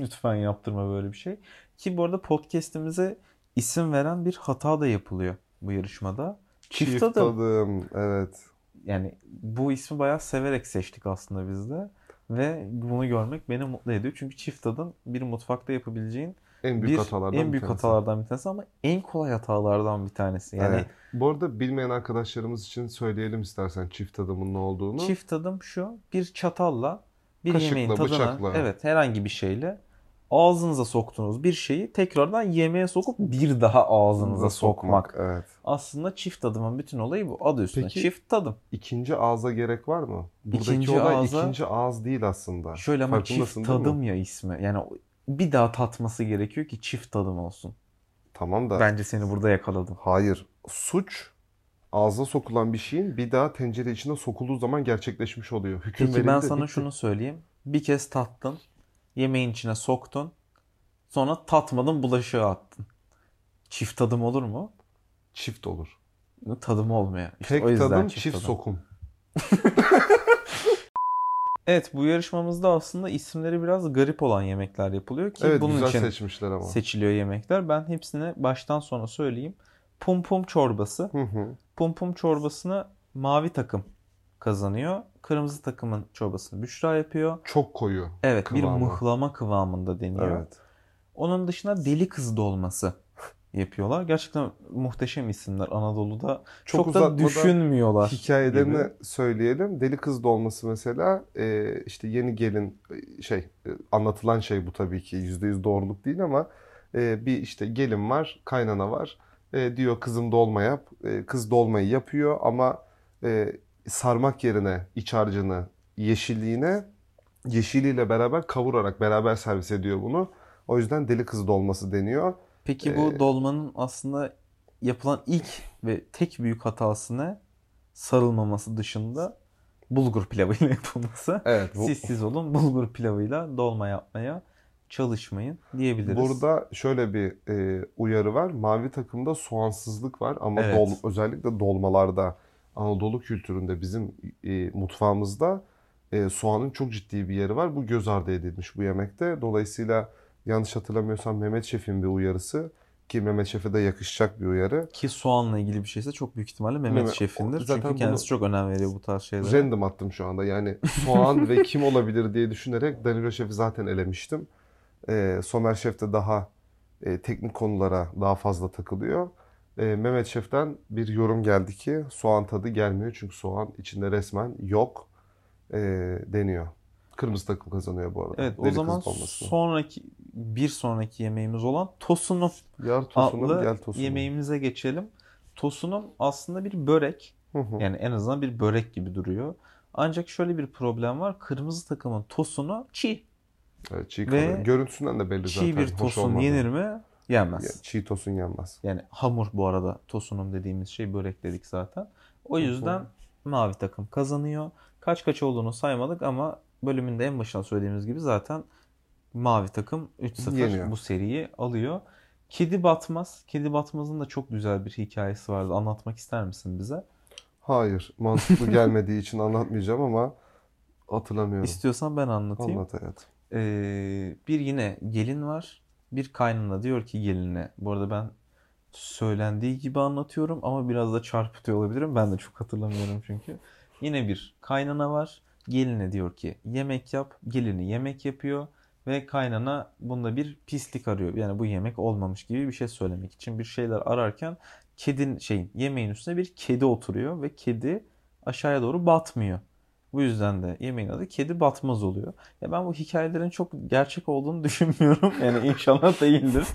Speaker 2: Lütfen yaptırma böyle bir şey. Ki bu arada podcast'imize isim veren bir hata da yapılıyor bu yarışmada. Çift, adım.
Speaker 3: adım. Evet.
Speaker 2: Yani bu ismi bayağı severek seçtik aslında biz de. Ve bunu görmek beni mutlu ediyor. Çünkü çift adım bir mutfakta yapabileceğin
Speaker 3: En büyük
Speaker 2: bir
Speaker 3: hatalardan
Speaker 2: en
Speaker 3: bir
Speaker 2: büyük
Speaker 3: tanesi.
Speaker 2: hatalardan bir tanesi ama en kolay hatalardan bir tanesi. Yani
Speaker 3: Evet. Bu arada bilmeyen arkadaşlarımız için söyleyelim istersen çift adımın ne olduğunu.
Speaker 2: çift adım şu. Bir çatalla bir
Speaker 3: Kaşıkla,
Speaker 2: yemeğin tadına
Speaker 3: bıçakla.
Speaker 2: evet herhangi bir şeyle ağzınıza soktuğunuz bir şeyi tekrardan yemeğe sokup bir daha ağzınıza sokmak.
Speaker 3: Evet.
Speaker 2: Aslında çift adımın bütün olayı bu. Adı üstüne
Speaker 3: Peki-
Speaker 2: çift tadım.
Speaker 3: İkinci ağza gerek var mı? Buradaki
Speaker 2: İkinci
Speaker 3: olay
Speaker 2: ağza-
Speaker 3: ikinci ağız değil aslında.
Speaker 2: Şöyle ama çift tadım ya ismi. Yani bir daha tatması gerekiyor ki çift tadım olsun.
Speaker 3: Tamam da
Speaker 2: Bence seni burada yakaladım.
Speaker 3: hayır. Suç ağza sokulan bir şeyin bir daha tencere içine sokulduğu zaman gerçekleşmiş oluyor. Hüküm
Speaker 2: Peki ben sana
Speaker 3: bitti.
Speaker 2: şunu söyleyeyim. Bir kez tattın. Yemeğin içine soktun. Sonra tatmadın bulaşığı attın. Çift tadım olur mu?
Speaker 3: Çift olur.
Speaker 2: Tadım olmuyor. İşte
Speaker 3: Tek
Speaker 2: o yüzden
Speaker 3: tadım çift,
Speaker 2: tadım.
Speaker 3: sokum. [LAUGHS]
Speaker 2: Evet bu yarışmamızda aslında isimleri biraz garip olan yemekler yapılıyor ki
Speaker 3: Evet
Speaker 2: bunun
Speaker 3: güzel
Speaker 2: için
Speaker 3: seçmişler ama.
Speaker 2: seçiliyor yemekler. Ben hepsini baştan sona söyleyeyim. Pum pum çorbası.
Speaker 3: Hı hı.
Speaker 2: Pum pum çorbasını mavi takım kazanıyor. Kırmızı takımın çorbasını Büşra yapıyor.
Speaker 3: Çok koyu.
Speaker 2: Evet
Speaker 3: Kıvamı.
Speaker 2: bir mıhlama kıvamında deniyor.
Speaker 3: Evet.
Speaker 2: Onun dışında deli kız dolması yapıyorlar. Gerçekten muhteşem isimler Anadolu'da.
Speaker 3: Çok
Speaker 2: Çok, da düşünmüyorlar.
Speaker 3: Hikayelerini
Speaker 2: gibi.
Speaker 3: söyleyelim. Deli kız dolması mesela e, işte yeni gelin e, şey e, anlatılan şey bu tabii ki yüzde yüz doğruluk değil ama e, bir işte gelin var, kaynana var. E, diyor kızım dolma yap. E, kız dolmayı yapıyor ama e, sarmak yerine iç harcını yeşilliğine yeşiliyle beraber kavurarak beraber servis ediyor bunu. O yüzden deli kız dolması deniyor.
Speaker 2: Peki bu
Speaker 3: Ee,
Speaker 2: dolmanın aslında yapılan ilk ve tek büyük hatası ne? Sarılmaması dışında bulgur pilavıyla [LAUGHS] yapılması.
Speaker 3: Evet. bu-
Speaker 2: Siz siz olun bulgur pilavıyla dolma yapmaya çalışmayın diyebiliriz.
Speaker 3: Burada şöyle bir e, uyarı var. Mavi takımda soğansızlık var ama
Speaker 2: Evet.
Speaker 3: dol- özellikle dolmalarda Anadolu kültüründe bizim e, mutfağımızda e, soğanın çok ciddi bir yeri var. Bu göz ardı edilmiş bu yemekte. Dolayısıyla yanlış hatırlamıyorsam Mehmet Şef'in bir uyarısı ki Mehmet Şef'e de yakışacak bir uyarı.
Speaker 2: Ki soğanla ilgili bir şeyse çok büyük ihtimalle Mehmet
Speaker 3: Mehmet-
Speaker 2: Şef'indir.
Speaker 3: zaten
Speaker 2: Çünkü kendisi çok önem veriyor bu tarz şeylere.
Speaker 3: Random attım şu anda. Yani soğan ve kim olabilir diye düşünerek Danilo Şef'i zaten elemiştim. E, Somer Şef de daha e, teknik konulara daha fazla takılıyor. E, Mehmet Şef'ten bir yorum geldi ki soğan tadı gelmiyor çünkü soğan içinde resmen yok e, deniyor. Kırmızı takım kazanıyor bu arada.
Speaker 2: Evet o
Speaker 3: Deli
Speaker 2: zaman
Speaker 3: kız dolmasını.
Speaker 2: sonraki bir sonraki yemeğimiz olan tosunum
Speaker 3: Yar tosunum
Speaker 2: adlı
Speaker 3: gel tosunum.
Speaker 2: yemeğimize geçelim. Tosunum aslında bir börek.
Speaker 3: Hı hı.
Speaker 2: Yani en azından bir börek gibi duruyor. Ancak şöyle bir problem var. Kırmızı takımın tosunu çiğ.
Speaker 3: Evet, çiğ
Speaker 2: Ve
Speaker 3: kalıyor. Görüntüsünden de belli zaten.
Speaker 2: Çiğ bir
Speaker 3: hoş
Speaker 2: tosun
Speaker 3: olmadı.
Speaker 2: yenir mi?
Speaker 3: Ya,
Speaker 2: Yenmez.
Speaker 3: çiğ tosun yenmez.
Speaker 2: Yani hamur bu arada tosunum dediğimiz şey börek dedik zaten. O yüzden mavi takım kazanıyor. Kaç kaç olduğunu saymadık ama bölümün de en başına söylediğimiz gibi zaten mavi takım 3-0
Speaker 3: Yeniyor.
Speaker 2: bu seriyi alıyor. Kedi Batmaz. Kedi Batmaz'ın da çok güzel bir hikayesi vardı. Anlatmak ister misin bize?
Speaker 3: Hayır. Mantıklı [LAUGHS] gelmediği için anlatmayacağım ama hatırlamıyorum.
Speaker 2: İstiyorsan ben anlatayım.
Speaker 3: Anlat hayatım.
Speaker 2: Ee, bir yine gelin var. Bir kaynana diyor ki geline. Bu arada ben söylendiği gibi anlatıyorum ama biraz da çarpıtıyor olabilirim. Ben de çok hatırlamıyorum çünkü. Yine bir kaynana var. Geline diyor ki yemek yap. Gelini yemek yapıyor. Ve kaynana bunda bir pislik arıyor. Yani bu yemek olmamış gibi bir şey söylemek için bir şeyler ararken kedin şeyin yemeğin üstüne bir kedi oturuyor ve kedi aşağıya doğru batmıyor. Bu yüzden de yemeğin adı kedi batmaz oluyor. Ya ben bu hikayelerin çok gerçek olduğunu [LAUGHS] düşünmüyorum. Yani inşallah değildir.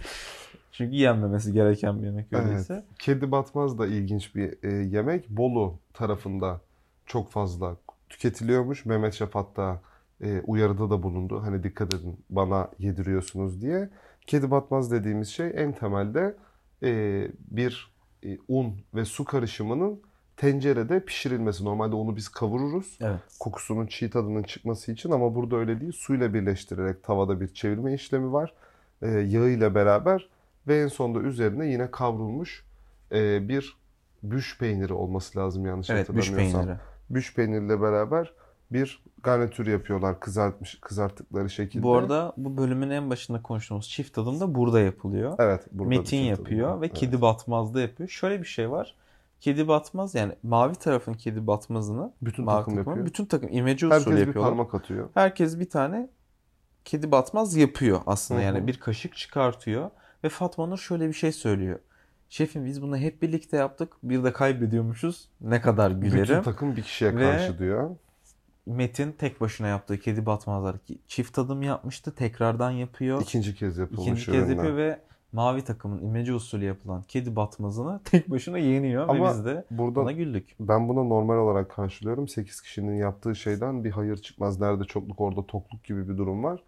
Speaker 2: Çünkü yenmemesi gereken bir yemek öyleyse.
Speaker 3: Evet. Kedi batmaz da ilginç bir e, yemek. Bolu tarafında çok fazla tüketiliyormuş. Mehmet Şef hatta e, uyarıda da bulundu. Hani dikkat edin bana yediriyorsunuz diye. Kedi batmaz dediğimiz şey en temelde e, bir e, un ve su karışımının tencerede pişirilmesi. Normalde onu biz kavururuz.
Speaker 2: Evet.
Speaker 3: Kokusunun çiğ tadının çıkması için ama burada öyle değil. Suyla birleştirerek tavada bir çevirme işlemi var. E, yağıyla beraber ve en sonunda üzerine yine kavrulmuş e, bir büş peyniri olması lazım yanlış
Speaker 2: Evet, büş
Speaker 3: hatırlamıyorsam.
Speaker 2: peyniri.
Speaker 3: Büş peyniriyle beraber bir garnitür yapıyorlar kızartmış kızarttıkları şekilde.
Speaker 2: Bu arada bu bölümün en başında konuştuğumuz çift tadım da burada yapılıyor.
Speaker 3: evet, burada
Speaker 2: Metin yapıyor
Speaker 3: tabii.
Speaker 2: ve
Speaker 3: Evet.
Speaker 2: Kedi Batmaz'da yapıyor. Şöyle bir şey var. Kedi Batmaz yani mavi tarafın Kedi Batmaz'ını
Speaker 3: bütün
Speaker 2: mavi
Speaker 3: takım yapıyor.
Speaker 2: bütün takım imece usulü
Speaker 3: Herkes bir parmak atıyor.
Speaker 2: Herkes bir tane Kedi Batmaz yapıyor aslında.
Speaker 3: Hı hı.
Speaker 2: Yani bir kaşık çıkartıyor ve Fatma Nur şöyle bir şey söylüyor. Şefim biz bunu hep birlikte yaptık. Bir de kaybediyormuşuz. Ne kadar
Speaker 3: Bütün
Speaker 2: gülerim.
Speaker 3: takım bir kişiye
Speaker 2: Ve-
Speaker 3: karşı diyor.
Speaker 2: Metin tek başına yaptığı Kedi Batmazlar çift tadım yapmıştı. Tekrardan yapıyor.
Speaker 3: İkinci kez yapılmış
Speaker 2: İkinci kez
Speaker 3: ürünler.
Speaker 2: yapıyor ve mavi takımın imece usulü yapılan kedi batmazını [LAUGHS] tek başına yeniyor ve
Speaker 3: Ama
Speaker 2: biz de
Speaker 3: Burada
Speaker 2: buna güldük.
Speaker 3: ben buna normal olarak karşılıyorum. 8 kişinin yaptığı şeyden bir hayır çıkmaz. Nerede çokluk orada tokluk gibi bir durum var.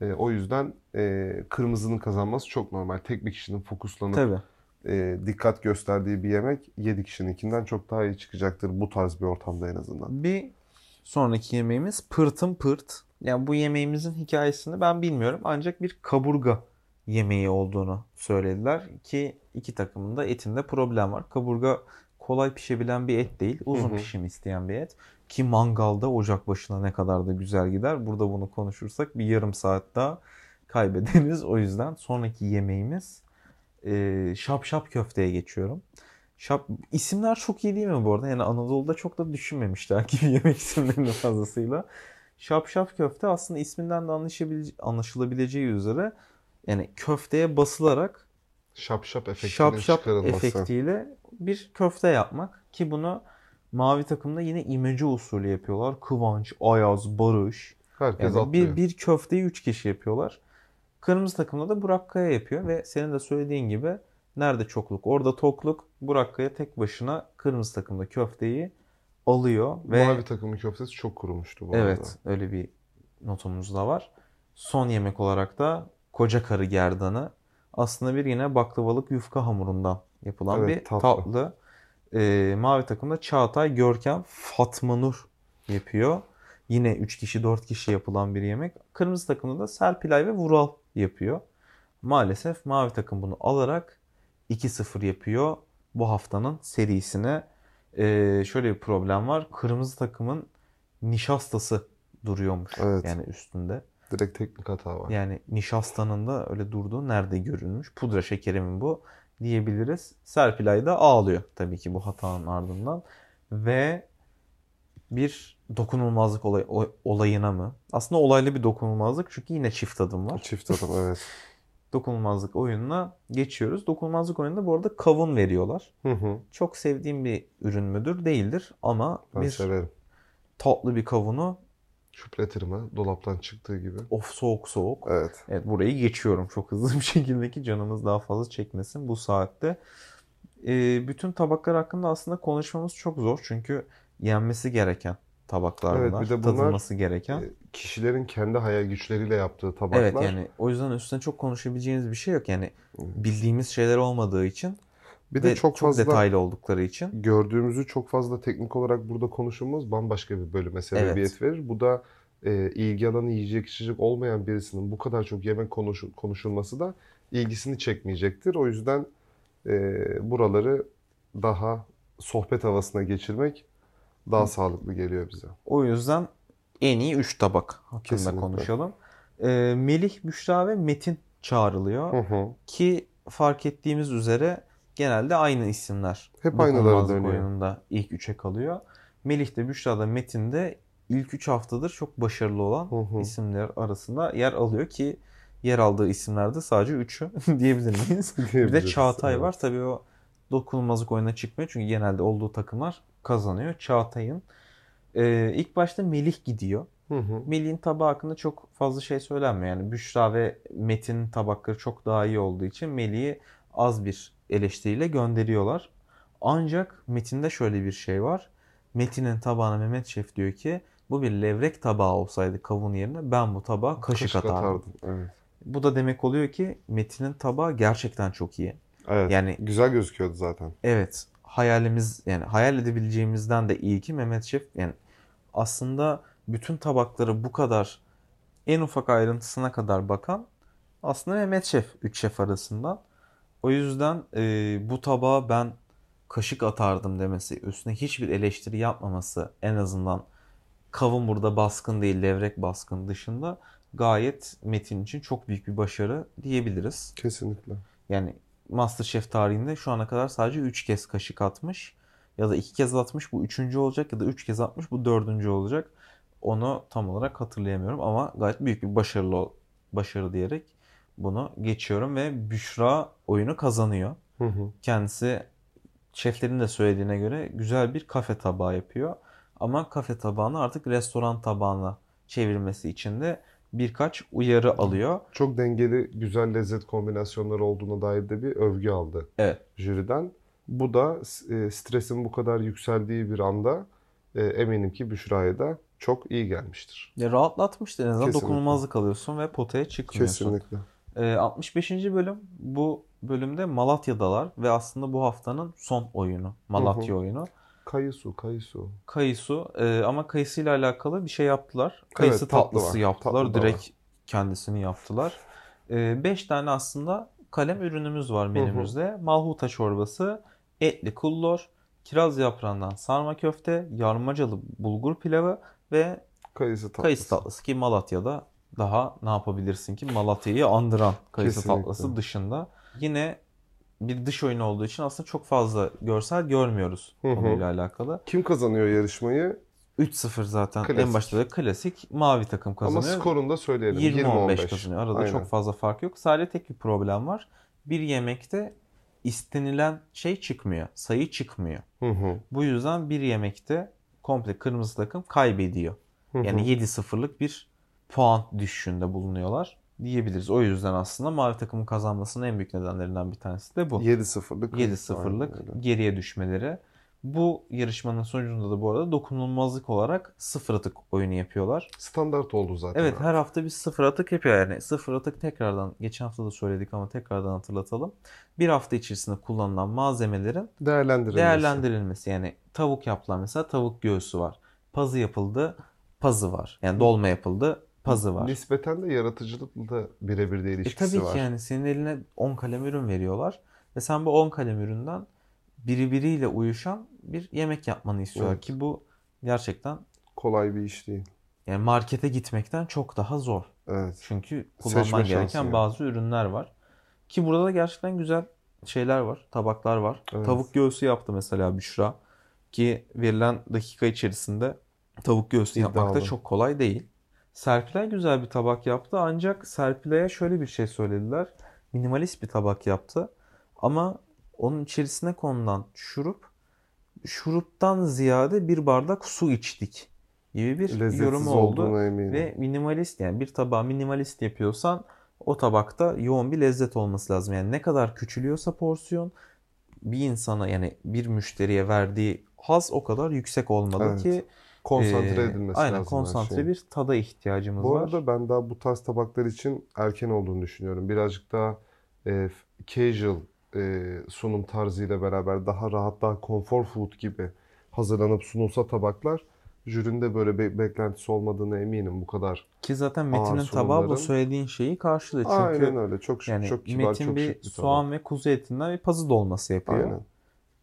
Speaker 3: E, o yüzden e, kırmızının kazanması çok normal. Tek bir kişinin fokuslanıp
Speaker 2: Tabii.
Speaker 3: e, dikkat gösterdiği bir yemek 7 kişininkinden çok daha iyi çıkacaktır bu tarz bir ortamda en azından.
Speaker 2: Bir sonraki yemeğimiz pırtın pırt. Yani bu yemeğimizin hikayesini ben bilmiyorum ancak bir kaburga yemeği olduğunu söylediler ki iki takımın da etinde problem var. Kaburga kolay pişebilen bir et değil. Uzun
Speaker 3: Hı hı.
Speaker 2: pişim isteyen bir et. Ki mangalda ocak başına ne kadar da güzel gider. Burada bunu konuşursak bir yarım saat daha kaybederiz. O yüzden sonraki yemeğimiz e, şap şap köfteye geçiyorum. Şap, isimler çok iyi değil mi bu arada? Yani Anadolu'da çok da düşünmemişler gibi [LAUGHS] yemek isimlerini fazlasıyla. Şap şap köfte aslında isminden de anlaşabilece- anlaşılabileceği üzere yani köfteye basılarak
Speaker 3: Şap şap efektinin
Speaker 2: şap şap
Speaker 3: çıkarılması.
Speaker 2: efektiyle bir köfte yapmak ki bunu mavi takımda yine imece usulü yapıyorlar. Kıvanç, Ayaz, Barış.
Speaker 3: Herkes
Speaker 2: Yani
Speaker 3: atlıyor.
Speaker 2: bir, bir köfteyi 3 kişi yapıyorlar. Kırmızı takımda da Burak Kaya yapıyor ve senin de söylediğin gibi nerede çokluk orada tokluk. Burak Kaya tek başına kırmızı takımda köfteyi alıyor ve
Speaker 3: Mavi takımın köftesi çok kurumuştu bu arada.
Speaker 2: evet öyle bir notumuz da var. Son yemek olarak da koca karı gerdanı aslında bir yine baklavalık yufka hamurundan yapılan
Speaker 3: Evet,
Speaker 2: bir
Speaker 3: tatlı.
Speaker 2: tatlı. Ee, mavi takımda Çağatay, Görkem, Fatma Nur yapıyor. Yine 3 kişi 4 kişi yapılan bir yemek. Kırmızı takımda da Serpilay ve Vural yapıyor. Maalesef mavi takım bunu alarak 2-0 yapıyor bu haftanın serisine. Ee, şöyle bir problem var. Kırmızı takımın nişastası duruyormuş
Speaker 3: Evet.
Speaker 2: yani üstünde.
Speaker 3: Direkt teknik hata var.
Speaker 2: Yani nişastanın da öyle durduğu nerede görülmüş? Pudra şekeri mi bu diyebiliriz. Serpilay da ağlıyor tabii ki bu hatanın ardından. Ve bir dokunulmazlık olay, olayına mı? Aslında olaylı bir dokunulmazlık çünkü yine çift adım var.
Speaker 3: Çift adım evet. [LAUGHS]
Speaker 2: Dokunulmazlık oyununa geçiyoruz. Dokunulmazlık oyununda bu arada kavun veriyorlar.
Speaker 3: Hı hı.
Speaker 2: Çok sevdiğim bir ürün müdür? Değildir ama
Speaker 3: Ben
Speaker 2: bir
Speaker 3: severim.
Speaker 2: tatlı bir kavunu
Speaker 3: Şüpletirme dolaptan çıktığı gibi.
Speaker 2: of soğuk soğuk
Speaker 3: Evet.
Speaker 2: Evet burayı geçiyorum çok hızlı bir şekilde ki canımız daha fazla çekmesin bu saatte. Ee, bütün tabaklar hakkında aslında konuşmamız çok zor çünkü yenmesi gereken tabaklar
Speaker 3: Evet,
Speaker 2: bunlar.
Speaker 3: bir de bunlar,
Speaker 2: Tadılması gereken.
Speaker 3: E, Kişilerin kendi hayal güçleriyle yaptığı tabaklar.
Speaker 2: Evet yani o yüzden üstüne çok konuşabileceğiniz bir şey yok. Yani bildiğimiz şeyler olmadığı için
Speaker 3: bir de çok fazla
Speaker 2: detaylı oldukları için.
Speaker 3: gördüğümüzü çok fazla teknik olarak burada konuşulmaz bambaşka bir bölüme sebebiyet verir. Bu da e, ilgi alanı yiyecek içecek olmayan birisinin bu kadar çok yemek konuşu- konuşulması da ilgisini çekmeyecektir. O yüzden e, buraları daha sohbet havasına geçirmek daha sağlıklı geliyor bize.
Speaker 2: O yüzden en iyi 3 tabak hakkında
Speaker 3: Kesinlikle.
Speaker 2: konuşalım. Ee, Melih, Büşra ve Metin çağrılıyor.
Speaker 3: Hı hı.
Speaker 2: Ki fark ettiğimiz üzere genelde aynı isimler.
Speaker 3: Hep aynıları dönüyor.
Speaker 2: oyununda ilk üçe kalıyor. Melih de Büşra da Metin de ilk 3 haftadır çok başarılı olan
Speaker 3: Hı hı.
Speaker 2: isimler arasında yer alıyor ki yer aldığı isimlerde sadece 3'ü [LAUGHS] diyebilir miyiz? bir de Çağatay
Speaker 3: evet.
Speaker 2: var. Tabii o dokunulmazlık oyuna çıkmıyor çünkü genelde olduğu takımlar kazanıyor. Çağatay'ın e, ilk başta Melih gidiyor.
Speaker 3: Hı hı.
Speaker 2: Melih'in tabağı hakkında çok fazla şey söylenmiyor. Yani Büşra ve Metin'in tabakları çok daha iyi olduğu için Melih'i az bir eleştiriyle gönderiyorlar. Ancak Metin'de şöyle bir şey var. Metin'in tabağına Mehmet Şef diyor ki bu bir levrek tabağı olsaydı kavun yerine ben bu tabağa kaşık, atardım.
Speaker 3: atardım. Evet.
Speaker 2: Bu da demek oluyor ki Metin'in tabağı gerçekten çok iyi.
Speaker 3: Evet.
Speaker 2: Yani
Speaker 3: Güzel gözüküyordu zaten.
Speaker 2: evet hayalimiz yani hayal edebileceğimizden de iyi ki Mehmet Şef yani aslında bütün tabakları bu kadar en ufak ayrıntısına kadar bakan aslında Mehmet Şef 3 şef arasından. O yüzden e, bu tabağa ben kaşık atardım demesi, üstüne hiçbir eleştiri yapmaması en azından kavun burada baskın değil, levrek baskın dışında gayet Metin için çok büyük bir başarı diyebiliriz.
Speaker 3: Kesinlikle.
Speaker 2: Yani MasterChef tarihinde şu ana kadar sadece 3 kez kaşık atmış. Ya da 2 kez atmış bu 3. olacak ya da 3 kez atmış bu 4. olacak. Onu tam olarak hatırlayamıyorum ama gayet büyük bir başarılı başarı diyerek bunu geçiyorum ve Büşra oyunu kazanıyor.
Speaker 3: Hı hı.
Speaker 2: Kendisi şeflerin de söylediğine göre güzel bir kafe tabağı yapıyor. Ama kafe tabağını artık restoran tabağına çevirmesi için de birkaç uyarı alıyor.
Speaker 3: Çok dengeli, güzel lezzet kombinasyonları olduğuna dair de bir övgü aldı
Speaker 2: Evet.
Speaker 3: jüriden. Bu da e, stresin bu kadar yükseldiği bir anda e, eminim ki Büşra'ya da çok iyi gelmiştir.
Speaker 2: Ya rahatlatmıştır en azından
Speaker 3: Kesinlikle.
Speaker 2: dokunulmazlık alıyorsun ve potaya çıkmıyorsun.
Speaker 3: Kesinlikle.
Speaker 2: Ee, 65. bölüm bu bölümde Malatya'dalar ve aslında bu haftanın son oyunu. Malatya oyunu.
Speaker 3: Kayısu, kayısu.
Speaker 2: Kayısu e, ama kayısı ile alakalı bir şey yaptılar. Kayısı
Speaker 3: tatlı
Speaker 2: tatlısı
Speaker 3: var.
Speaker 2: yaptılar.
Speaker 3: Tatlı
Speaker 2: Direkt kendisini yaptılar. 5 tane aslında kalem ürünümüz var menümüzde. Malhuta çorbası, etli kullor, kiraz yaprağından sarma köfte, yarmacalı bulgur pilavı ve
Speaker 3: Kayısı tatlısı.
Speaker 2: kayısı tatlısı ki Malatya'da daha ne yapabilirsin ki Malatya'yı andıran kayısı
Speaker 3: Kesinlikle.
Speaker 2: tatlısı dışında. Yine bir dış oyun olduğu için aslında çok fazla görsel görmüyoruz
Speaker 3: Hı hı.
Speaker 2: konuyla alakalı.
Speaker 3: Kim kazanıyor yarışmayı?
Speaker 2: 3-0 zaten
Speaker 3: Klasik.
Speaker 2: en başta da klasik mavi takım
Speaker 3: Ama
Speaker 2: kazanıyor.
Speaker 3: skorunu da söyleyelim.
Speaker 2: 20-15
Speaker 3: 20-15.
Speaker 2: kazanıyor. Arada
Speaker 3: Aynen.
Speaker 2: çok fazla fark yok. Sadece tek bir problem var. Bir yemekte istenilen şey çıkmıyor. Sayı çıkmıyor.
Speaker 3: Hı hı.
Speaker 2: Bu yüzden bir yemekte komple kırmızı takım kaybediyor.
Speaker 3: Hı hı.
Speaker 2: Yani 7-0'lık bir puan düşüşünde bulunuyorlar diyebiliriz. O yüzden aslında mavi takımın kazanmasının en büyük nedenlerinden bir tanesi de bu.
Speaker 3: 7-0'lık.
Speaker 2: 7-0'lık
Speaker 3: Aynen öyle.
Speaker 2: geriye düşmeleri. Bu yarışmanın sonucunda da bu arada dokunulmazlık olarak sıfır atık oyunu yapıyorlar.
Speaker 3: Standart oldu zaten.
Speaker 2: Evet
Speaker 3: abi.
Speaker 2: her hafta bir sıfır atık yapıyor yani. Sıfır atık tekrardan geçen hafta da söyledik ama tekrardan hatırlatalım. Bir hafta içerisinde kullanılan malzemelerin
Speaker 3: Değerlendirilmesi.
Speaker 2: değerlendirilmesi. Yani tavuk yaptılar mesela tavuk göğsü var. Pazı yapıldı pazı var. Yani dolma yapıldı pazı var.
Speaker 3: Nispeten de yaratıcılıkla da birebir de
Speaker 2: E
Speaker 3: ilişkisi
Speaker 2: tabii
Speaker 3: var.
Speaker 2: ki yani senin eline 10 kalem ürün veriyorlar. Ve sen bu 10 kalem üründen birbiriyle uyuşan bir yemek yapmanı istiyorlar.
Speaker 3: Evet.
Speaker 2: Ki bu gerçekten
Speaker 3: Kolay bir iş değil.
Speaker 2: yani markete gitmekten çok daha zor.
Speaker 3: Evet.
Speaker 2: Çünkü kullanman
Speaker 3: Seçme
Speaker 2: gereken
Speaker 3: yani.
Speaker 2: bazı ürünler var. Ki burada da gerçekten güzel şeyler var. Tabaklar var.
Speaker 3: Evet.
Speaker 2: Tavuk göğsü yaptı mesela Büşra. Ki verilen dakika içerisinde tavuk göğsü yapmak da
Speaker 3: İddialı.
Speaker 2: çok kolay değil. Serpilay güzel bir tabak yaptı ancak Serpilay'a şöyle bir şey söylediler. Minimalist bir tabak yaptı. Ama onun içerisine konulan şurup şuruptan ziyade bir bardak su içtik gibi bir
Speaker 3: Lezzetsiz
Speaker 2: yorumu oldu. Ve minimalist yani bir tabağı minimalist yapıyorsan o tabakta yoğun bir lezzet olması lazım. Yani ne kadar küçülüyorsa porsiyon bir insana yani bir müşteriye verdiği haz o kadar yüksek olmalı
Speaker 3: Evet.
Speaker 2: ki
Speaker 3: Konsantre
Speaker 2: e,
Speaker 3: edilmesi
Speaker 2: aynen
Speaker 3: lazım her
Speaker 2: konsantre bir tada ihtiyacımız
Speaker 3: Bu
Speaker 2: var.
Speaker 3: arada ben daha bu tarz tabaklar için erken olduğunu düşünüyorum. Birazcık daha e, casual e, sunum tarzıyla beraber daha rahat, daha comfort food gibi hazırlanıp sunulsa tabaklar jürinde böyle bir beklentisi olmadığına eminim bu kadar.
Speaker 2: Ki zaten Metin'in tabağı bu söylediğin şeyi karşılıyor. Çünkü
Speaker 3: Aynen öyle. Çok şık,
Speaker 2: yani
Speaker 3: çok kibar,
Speaker 2: Metin
Speaker 3: çok
Speaker 2: bir soğan ve kuzu etinden bir pazı dolması yapıyor.
Speaker 3: Aynen.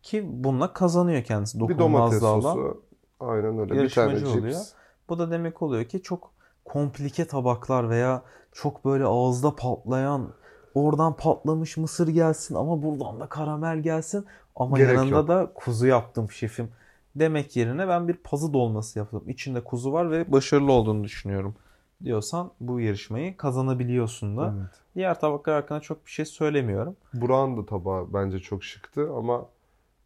Speaker 2: Ki bununla kazanıyor kendisi.
Speaker 3: Bir domates sosu. Aynen öyle. Bir
Speaker 2: yarışmacı
Speaker 3: tane
Speaker 2: oluyor.
Speaker 3: cips.
Speaker 2: Bu da demek oluyor ki çok komplike tabaklar veya çok böyle ağızda patlayan oradan patlamış mısır gelsin ama buradan da karamel gelsin ama
Speaker 3: Gerek
Speaker 2: yanında
Speaker 3: yok.
Speaker 2: da kuzu yaptım şefim demek yerine ben bir pazı dolması yaptım. İçinde kuzu var ve başarılı olduğunu düşünüyorum diyorsan bu yarışmayı kazanabiliyorsun da.
Speaker 3: Evet.
Speaker 2: Diğer tabaklar hakkında çok bir şey söylemiyorum.
Speaker 3: Burak'ın da tabağı bence çok şıktı ama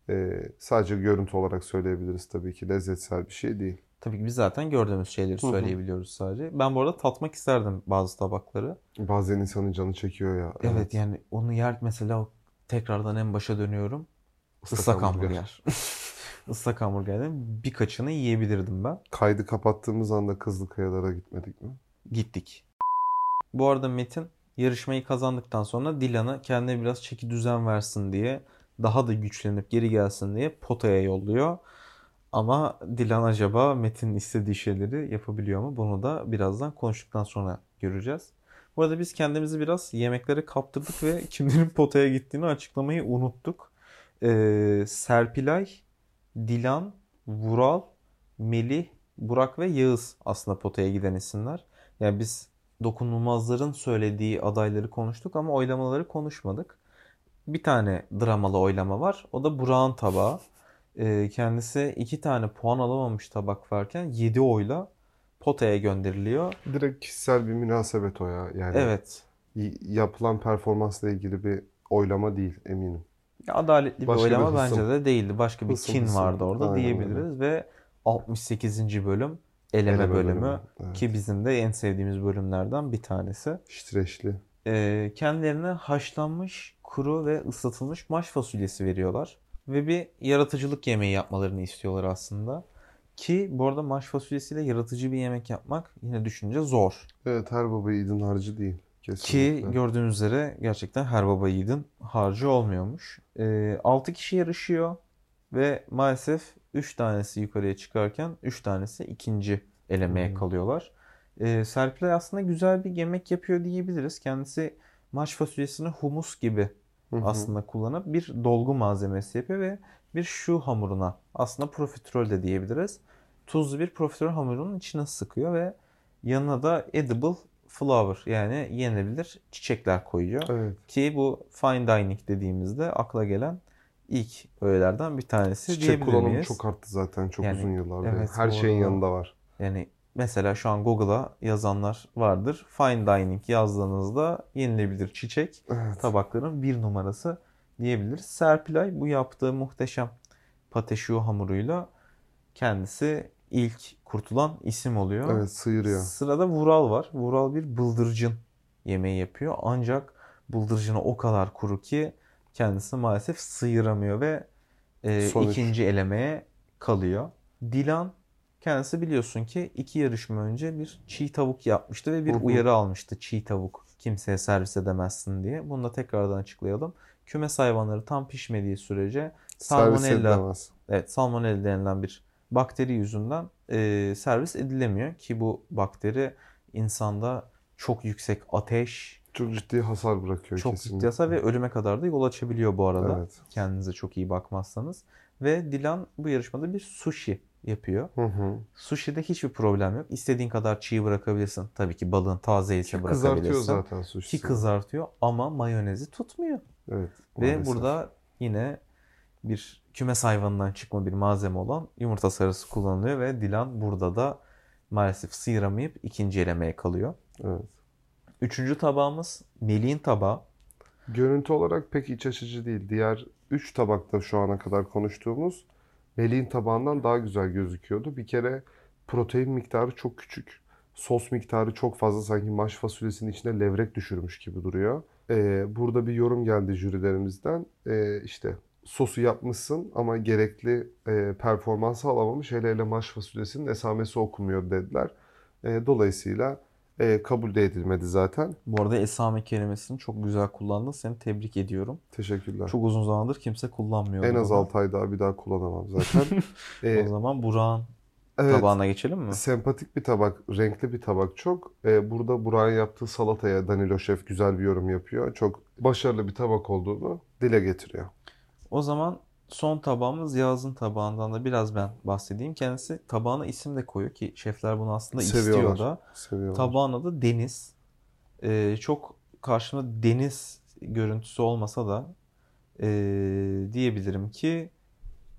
Speaker 3: e, sadece görüntü olarak söyleyebiliriz tabii ki. Lezzetsel bir şey değil.
Speaker 2: Tabii ki biz zaten gördüğümüz şeyleri söyleyebiliyoruz sadece. Ben bu arada tatmak isterdim bazı tabakları.
Speaker 3: Bazen insanın canı çekiyor ya.
Speaker 2: Evet, yani onu yer mesela tekrardan en başa dönüyorum.
Speaker 3: Islak
Speaker 2: Islak
Speaker 3: hamburger.
Speaker 2: hamburger. [LAUGHS] ıslak hamburgerlerin birkaçını yiyebilirdim ben.
Speaker 3: Kaydı kapattığımız anda Kızıl Kayalara gitmedik mi?
Speaker 2: Gittik. Bu arada Metin yarışmayı kazandıktan sonra Dilan'ı kendine biraz çeki düzen versin diye daha da güçlenip geri gelsin diye potaya yolluyor. Ama Dilan acaba Metin'in istediği şeyleri yapabiliyor mu? Bunu da birazdan konuştuktan sonra göreceğiz. Bu arada biz kendimizi biraz yemeklere kaptırdık ve [LAUGHS] kimlerin potaya gittiğini açıklamayı unuttuk. Ee, Serpilay, Dilan, Vural, Melih, Burak ve Yağız aslında potaya giden isimler. Yani biz dokunulmazların söylediği adayları konuştuk ama oylamaları konuşmadık. Bir tane dramalı oylama var. O da Burak'ın tabağı. Ee, kendisi iki tane puan alamamış tabak varken 7 oyla potaya gönderiliyor.
Speaker 3: Direkt kişisel bir münasebet o ya. Yani
Speaker 2: Evet.
Speaker 3: yapılan performansla ilgili bir oylama değil eminim.
Speaker 2: Ya Adaletli bir
Speaker 3: Başka bir
Speaker 2: oylama
Speaker 3: hısım.
Speaker 2: bence de değildi. Başka bir
Speaker 3: Hısım,
Speaker 2: kin
Speaker 3: hısım.
Speaker 2: vardı orada
Speaker 3: Aynen
Speaker 2: diyebiliriz ve 68. bölüm eleme,
Speaker 3: Eleme
Speaker 2: bölümü,
Speaker 3: bölümü, evet.
Speaker 2: ki bizim de en sevdiğimiz bölümlerden bir tanesi.
Speaker 3: Ştreşli.
Speaker 2: Ee, kendilerine haşlanmış, kuru ve ıslatılmış maş fasulyesi veriyorlar. Ve bir yaratıcılık yemeği yapmalarını istiyorlar aslında. Ki bu arada maş fasulyesiyle yaratıcı bir yemek yapmak yine düşünce zor.
Speaker 3: Evet her baba yiğidin harcı değil.
Speaker 2: Ki
Speaker 3: Kesinlikle.
Speaker 2: gördüğünüz üzere gerçekten her baba yiğidin harcı olmuyormuş. Ee, 6 kişi yarışıyor ve maalesef 3 tanesi yukarıya çıkarken 3 tanesi ikinci elemeye
Speaker 3: Hı.
Speaker 2: kalıyorlar. Ee, Serpilay aslında güzel bir yemek yapıyor diyebiliriz. Kendisi maş fasulyesini humus gibi
Speaker 3: Hı hı.
Speaker 2: aslında kullanıp bir dolgu malzemesi yapıyor ve bir şu hamuruna aslında profiterol de diyebiliriz. Tuzlu bir profiterol hamurunun içine sıkıyor ve yanına da edible flower yani yenilebilir çiçekler koyuyor.
Speaker 3: Evet.
Speaker 2: Ki bu fine dining dediğimizde akla gelen ilk öğelerden bir tanesi
Speaker 3: Çiçek
Speaker 2: diyebilir
Speaker 3: kullanımı
Speaker 2: miyiz?
Speaker 3: çok arttı zaten çok
Speaker 2: Yani,
Speaker 3: uzun yıllardır.
Speaker 2: evet,
Speaker 3: Her şeyin yanında var.
Speaker 2: Yani mesela şu an Google'a yazanlar vardır. Fine dining yazdığınızda yenilebilir çiçek
Speaker 3: Evet.
Speaker 2: tabakların bir numarası diyebiliriz. Serpilay bu yaptığı muhteşem pateşu hamuruyla kendisi ilk kurtulan isim oluyor.
Speaker 3: Evet sıyırıyor.
Speaker 2: Sırada Vural var. Vural bir bıldırcın yemeği yapıyor. Ancak bıldırcını o kadar kuru ki kendisi maalesef sıyıramıyor ve e, ikinci elemeye kalıyor. Dilan kendisi biliyorsun ki iki yarışma önce bir çiğ tavuk yapmıştı ve bir uyarı almıştı. Çiğ tavuk kimseye servis edemezsin diye. Bunu da tekrardan açıklayalım. Kümes hayvanları tam pişmediği sürece salmonella. Evet, salmonella denilen bir bakteri yüzünden e, servis edilemiyor ki bu bakteri insanda çok yüksek ateş,
Speaker 3: Çok ciddi hasar bırakıyor
Speaker 2: çok
Speaker 3: kesinlikle.
Speaker 2: ciddi hasar ve ölüme kadar da yol açabiliyor bu arada.
Speaker 3: Evet.
Speaker 2: Kendinize çok iyi bakmazsanız. Ve Dilan bu yarışmada bir sushi yapıyor.
Speaker 3: Hı hı.
Speaker 2: Sushi'de hiçbir problem yok. İstediğin kadar çiğ bırakabilirsin. Tabii ki balığın taze ise
Speaker 3: Ki kızartıyor
Speaker 2: bırakabilirsin.
Speaker 3: zaten sushi.
Speaker 2: Ki kızartıyor ama mayonezi tutmuyor.
Speaker 3: Evet.
Speaker 2: Ve
Speaker 3: maalesef.
Speaker 2: burada yine bir kümes hayvanından çıkma bir malzeme olan yumurta sarısı kullanılıyor ve Dilan burada da maalesef sıyıramayıp ikinci elemeye kalıyor.
Speaker 3: Evet.
Speaker 2: Üçüncü tabağımız Melih'in tabağı.
Speaker 3: Görüntü olarak pek iç açıcı değil. Diğer 3 tabakta şu ana kadar konuştuğumuz Melih'in tabağından daha güzel gözüküyordu. Bir kere protein miktarı çok küçük. Sos miktarı çok fazla sanki maş fasulyesinin içine levrek düşürmüş gibi duruyor. Ee, burada bir yorum geldi jürilerimizden. Ee, işte sosu yapmışsın ama gerekli e, performansı alamamış. Hele hele maş fasulyesinin esamesi okumuyor dediler. Ee, dolayısıyla e, kabul de edilmedi zaten.
Speaker 2: Bu arada esame kelimesini çok güzel kullandın. Seni tebrik ediyorum.
Speaker 3: Teşekkürler.
Speaker 2: Çok uzun zamandır kimse kullanmıyordu.
Speaker 3: En az
Speaker 2: bunu.
Speaker 3: 6 ay daha bir daha kullanamam zaten. [LAUGHS]
Speaker 2: O
Speaker 3: Ee,
Speaker 2: zaman Burak'ın
Speaker 3: evet,
Speaker 2: tabağına geçelim mi?
Speaker 3: sempatik bir tabak, renkli bir tabak çok. Ee, burada Burak'ın yaptığı salataya Danilo Şef güzel bir yorum yapıyor. Çok başarılı bir tabak olduğunu dile getiriyor.
Speaker 2: O zaman son tabağımız Yağız'ın tabağından da biraz ben bahsedeyim. Kendisi tabağına isim de koyuyor ki şefler bunu aslında istiyor
Speaker 3: Seviyorlar.
Speaker 2: da.
Speaker 3: Seviyorlar.
Speaker 2: Tabağın adı Deniz. Ee, çok karşımda deniz görüntüsü olmasa da ee, diyebilirim ki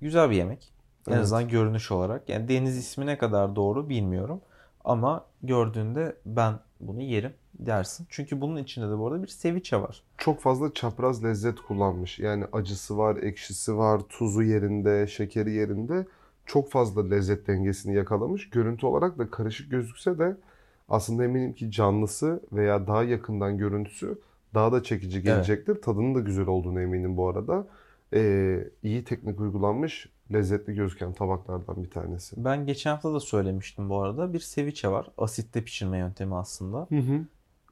Speaker 2: güzel bir yemek. En
Speaker 3: Evet.
Speaker 2: azından görünüş olarak. Yani deniz ismi ne kadar doğru bilmiyorum. Ama gördüğünde ben bunu yerim dersin. Çünkü bunun içinde de bu arada bir ceviche var.
Speaker 3: Çok fazla çapraz lezzet kullanmış. Yani acısı var, ekşisi var, tuzu yerinde, şekeri yerinde. Çok fazla lezzet dengesini yakalamış. Görüntü olarak da karışık gözükse de aslında eminim ki canlısı veya daha yakından görüntüsü daha da çekici gelecektir. Tadının da güzel olduğunu eminim bu arada. Ee, iyi teknik uygulanmış, lezzetli gözüken tabaklardan bir tanesi.
Speaker 2: Ben geçen hafta da söylemiştim bu arada. Bir ceviche var. Asitte pişirme yöntemi aslında.
Speaker 3: Hı hı.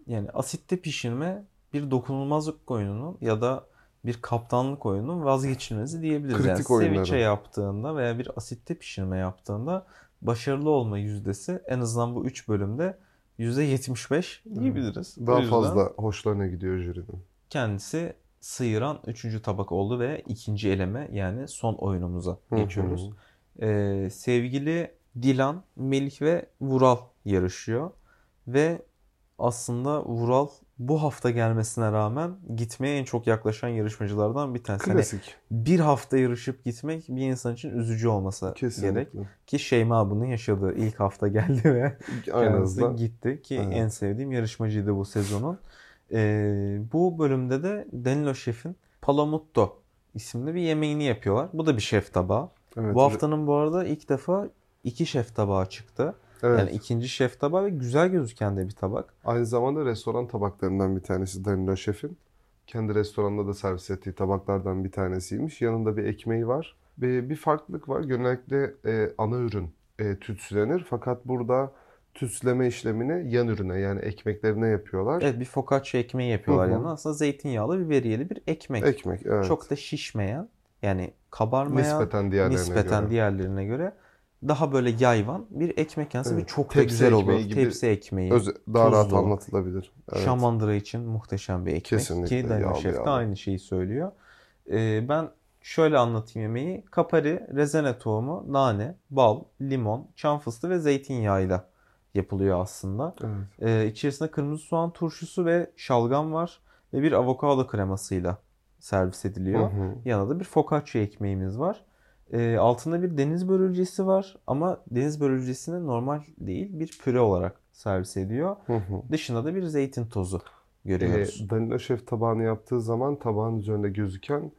Speaker 2: Yani asitte pişirme bir dokunulmazlık oyununun ya da bir kaptanlık oyununun vazgeçilmezi diyebiliriz.
Speaker 3: Kritik
Speaker 2: yani
Speaker 3: oyunları.
Speaker 2: ceviche yaptığında veya bir asitte pişirme yaptığında başarılı olma yüzdesi en azından bu 3 bölümde %75 diyebiliriz.
Speaker 3: Daha fazla hoşlarına gidiyor jürinin.
Speaker 2: kendisi sıyıran 3. tabak oldu ve ikinci eleme yani son oyunumuza
Speaker 3: Hı hı.
Speaker 2: geçiyoruz. Ee, sevgili Dilan, Melih ve Vural yarışıyor. Ve aslında Vural bu hafta gelmesine rağmen gitmeye en çok yaklaşan yarışmacılardan bir tanesi. Hani
Speaker 3: Klasik.
Speaker 2: bir hafta yarışıp gitmek bir insan için üzücü olması gerek.
Speaker 3: Kesinlikle.
Speaker 2: Ki Şeyma bunu yaşadı. İlk hafta geldi ve
Speaker 3: hızda.
Speaker 2: gitti ki
Speaker 3: Evet.
Speaker 2: en sevdiğim yarışmacıydı bu sezonun. Ee, bu bölümde de Danilo Şef'in Palamutto isimli bir yemeğini yapıyorlar. Bu da bir şef tabağı.
Speaker 3: Evet.
Speaker 2: Bu haftanın bu arada ilk defa iki şef tabağı çıktı.
Speaker 3: Evet.
Speaker 2: Yani ikinci şef tabağı ve güzel gözüken de bir tabak.
Speaker 3: Aynı zamanda restoran tabaklarından bir tanesi Danilo Şef'in. Kendi restoranında da servis ettiği tabaklardan bir tanesiymiş. Yanında bir ekmeği var. Bir, bir farklılık var. Genellikle e, ana ürün e, tütsülenir. Fakat burada tütsüleme işlemini yan ürüne yani ekmeklerine yapıyorlar.
Speaker 2: Evet bir focaccia ekmeği yapıyorlar yanına. Aslında zeytinyağlı biberiyeli bir ekmek.
Speaker 3: Ekmek evet.
Speaker 2: Çok da şişmeyen yani kabarmayan
Speaker 3: nispeten diğerlerine
Speaker 2: nispeten
Speaker 3: göre.
Speaker 2: diğerlerine göre daha böyle yayvan bir ekmek yansı
Speaker 3: Evet.
Speaker 2: ve çok da
Speaker 3: Tepsi
Speaker 2: güzel olur.
Speaker 3: gibi
Speaker 2: Tepsi ekmeği.
Speaker 3: Öz- daha rahat
Speaker 2: tuzlu.
Speaker 3: anlatılabilir. Evet.
Speaker 2: Şamandıra için muhteşem bir ekmek
Speaker 3: Kesinlikle,
Speaker 2: ki
Speaker 3: yağlı
Speaker 2: Şef de aynı şeyi söylüyor. Ee, ben şöyle anlatayım yemeği. Kapari, rezene tohumu, nane, bal, limon, çam fıstığı ve zeytinyağıyla yapılıyor aslında.
Speaker 3: Evet.
Speaker 2: Ee, içerisinde kırmızı soğan turşusu ve şalgam var ve bir avokado kremasıyla servis ediliyor.
Speaker 3: Hı hı.
Speaker 2: Yanında da bir focaccia ekmeğimiz var. Ee, altında bir deniz börülcesi var ama deniz börülcesini normal değil bir püre olarak servis ediyor.
Speaker 3: Hı hı.
Speaker 2: Dışında da bir zeytin tozu görüyoruz.
Speaker 3: E, Danilo Şef tabağını yaptığı zaman tabağın üzerinde gözüken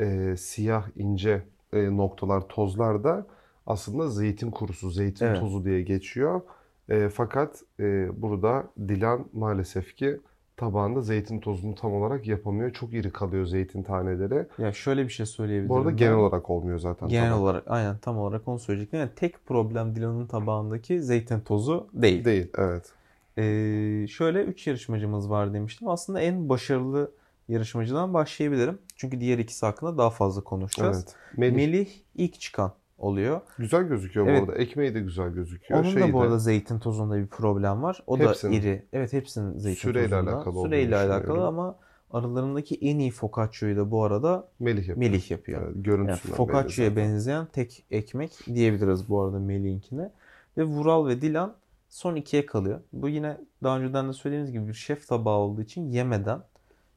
Speaker 3: e, siyah ince e, noktalar, tozlar da aslında zeytin kurusu, zeytin
Speaker 2: Evet.
Speaker 3: tozu diye geçiyor. E, fakat e, burada Dilan maalesef ki tabağında zeytin tozunu tam olarak yapamıyor. Çok iri kalıyor zeytin taneleri.
Speaker 2: Ya şöyle bir şey söyleyebilirim.
Speaker 3: Bu arada
Speaker 2: ben.
Speaker 3: genel olarak olmuyor zaten
Speaker 2: genel
Speaker 3: tabak.
Speaker 2: olarak aynen tam olarak onu söyleyecektim. Yani tek problem Dilan'ın tabağındaki zeytin tozu değil.
Speaker 3: Değil, evet.
Speaker 2: Ee, şöyle 3 yarışmacımız var demiştim. Aslında en başarılı yarışmacıdan başlayabilirim. Çünkü diğer ikisi hakkında daha fazla konuşacağız.
Speaker 3: Evet. Melih,
Speaker 2: Melih ilk çıkan oluyor.
Speaker 3: güzel gözüküyor
Speaker 2: Evet.
Speaker 3: bu arada. Ekmeği de güzel gözüküyor.
Speaker 2: Onun
Speaker 3: Şeyi
Speaker 2: da bu
Speaker 3: de-
Speaker 2: arada zeytin tozunda bir problem var. O
Speaker 3: Hepsinin.
Speaker 2: da iri. Evet hepsinin zeytin
Speaker 3: Süreyle
Speaker 2: tozunda.
Speaker 3: alakalı
Speaker 2: Süreyle alakalı ama aralarındaki en iyi focaccia'yı da bu arada
Speaker 3: Melih yapıyor.
Speaker 2: Melih yapıyor.
Speaker 3: Evet,
Speaker 2: Yani
Speaker 3: görüntüsünden belli
Speaker 2: focaccia'ya benzeyen tek ekmek diyebiliriz bu arada Melih'inkine. Ve Vural ve Dilan son ikiye kalıyor. Bu yine daha önceden de söylediğimiz gibi bir şef tabağı olduğu için yemeden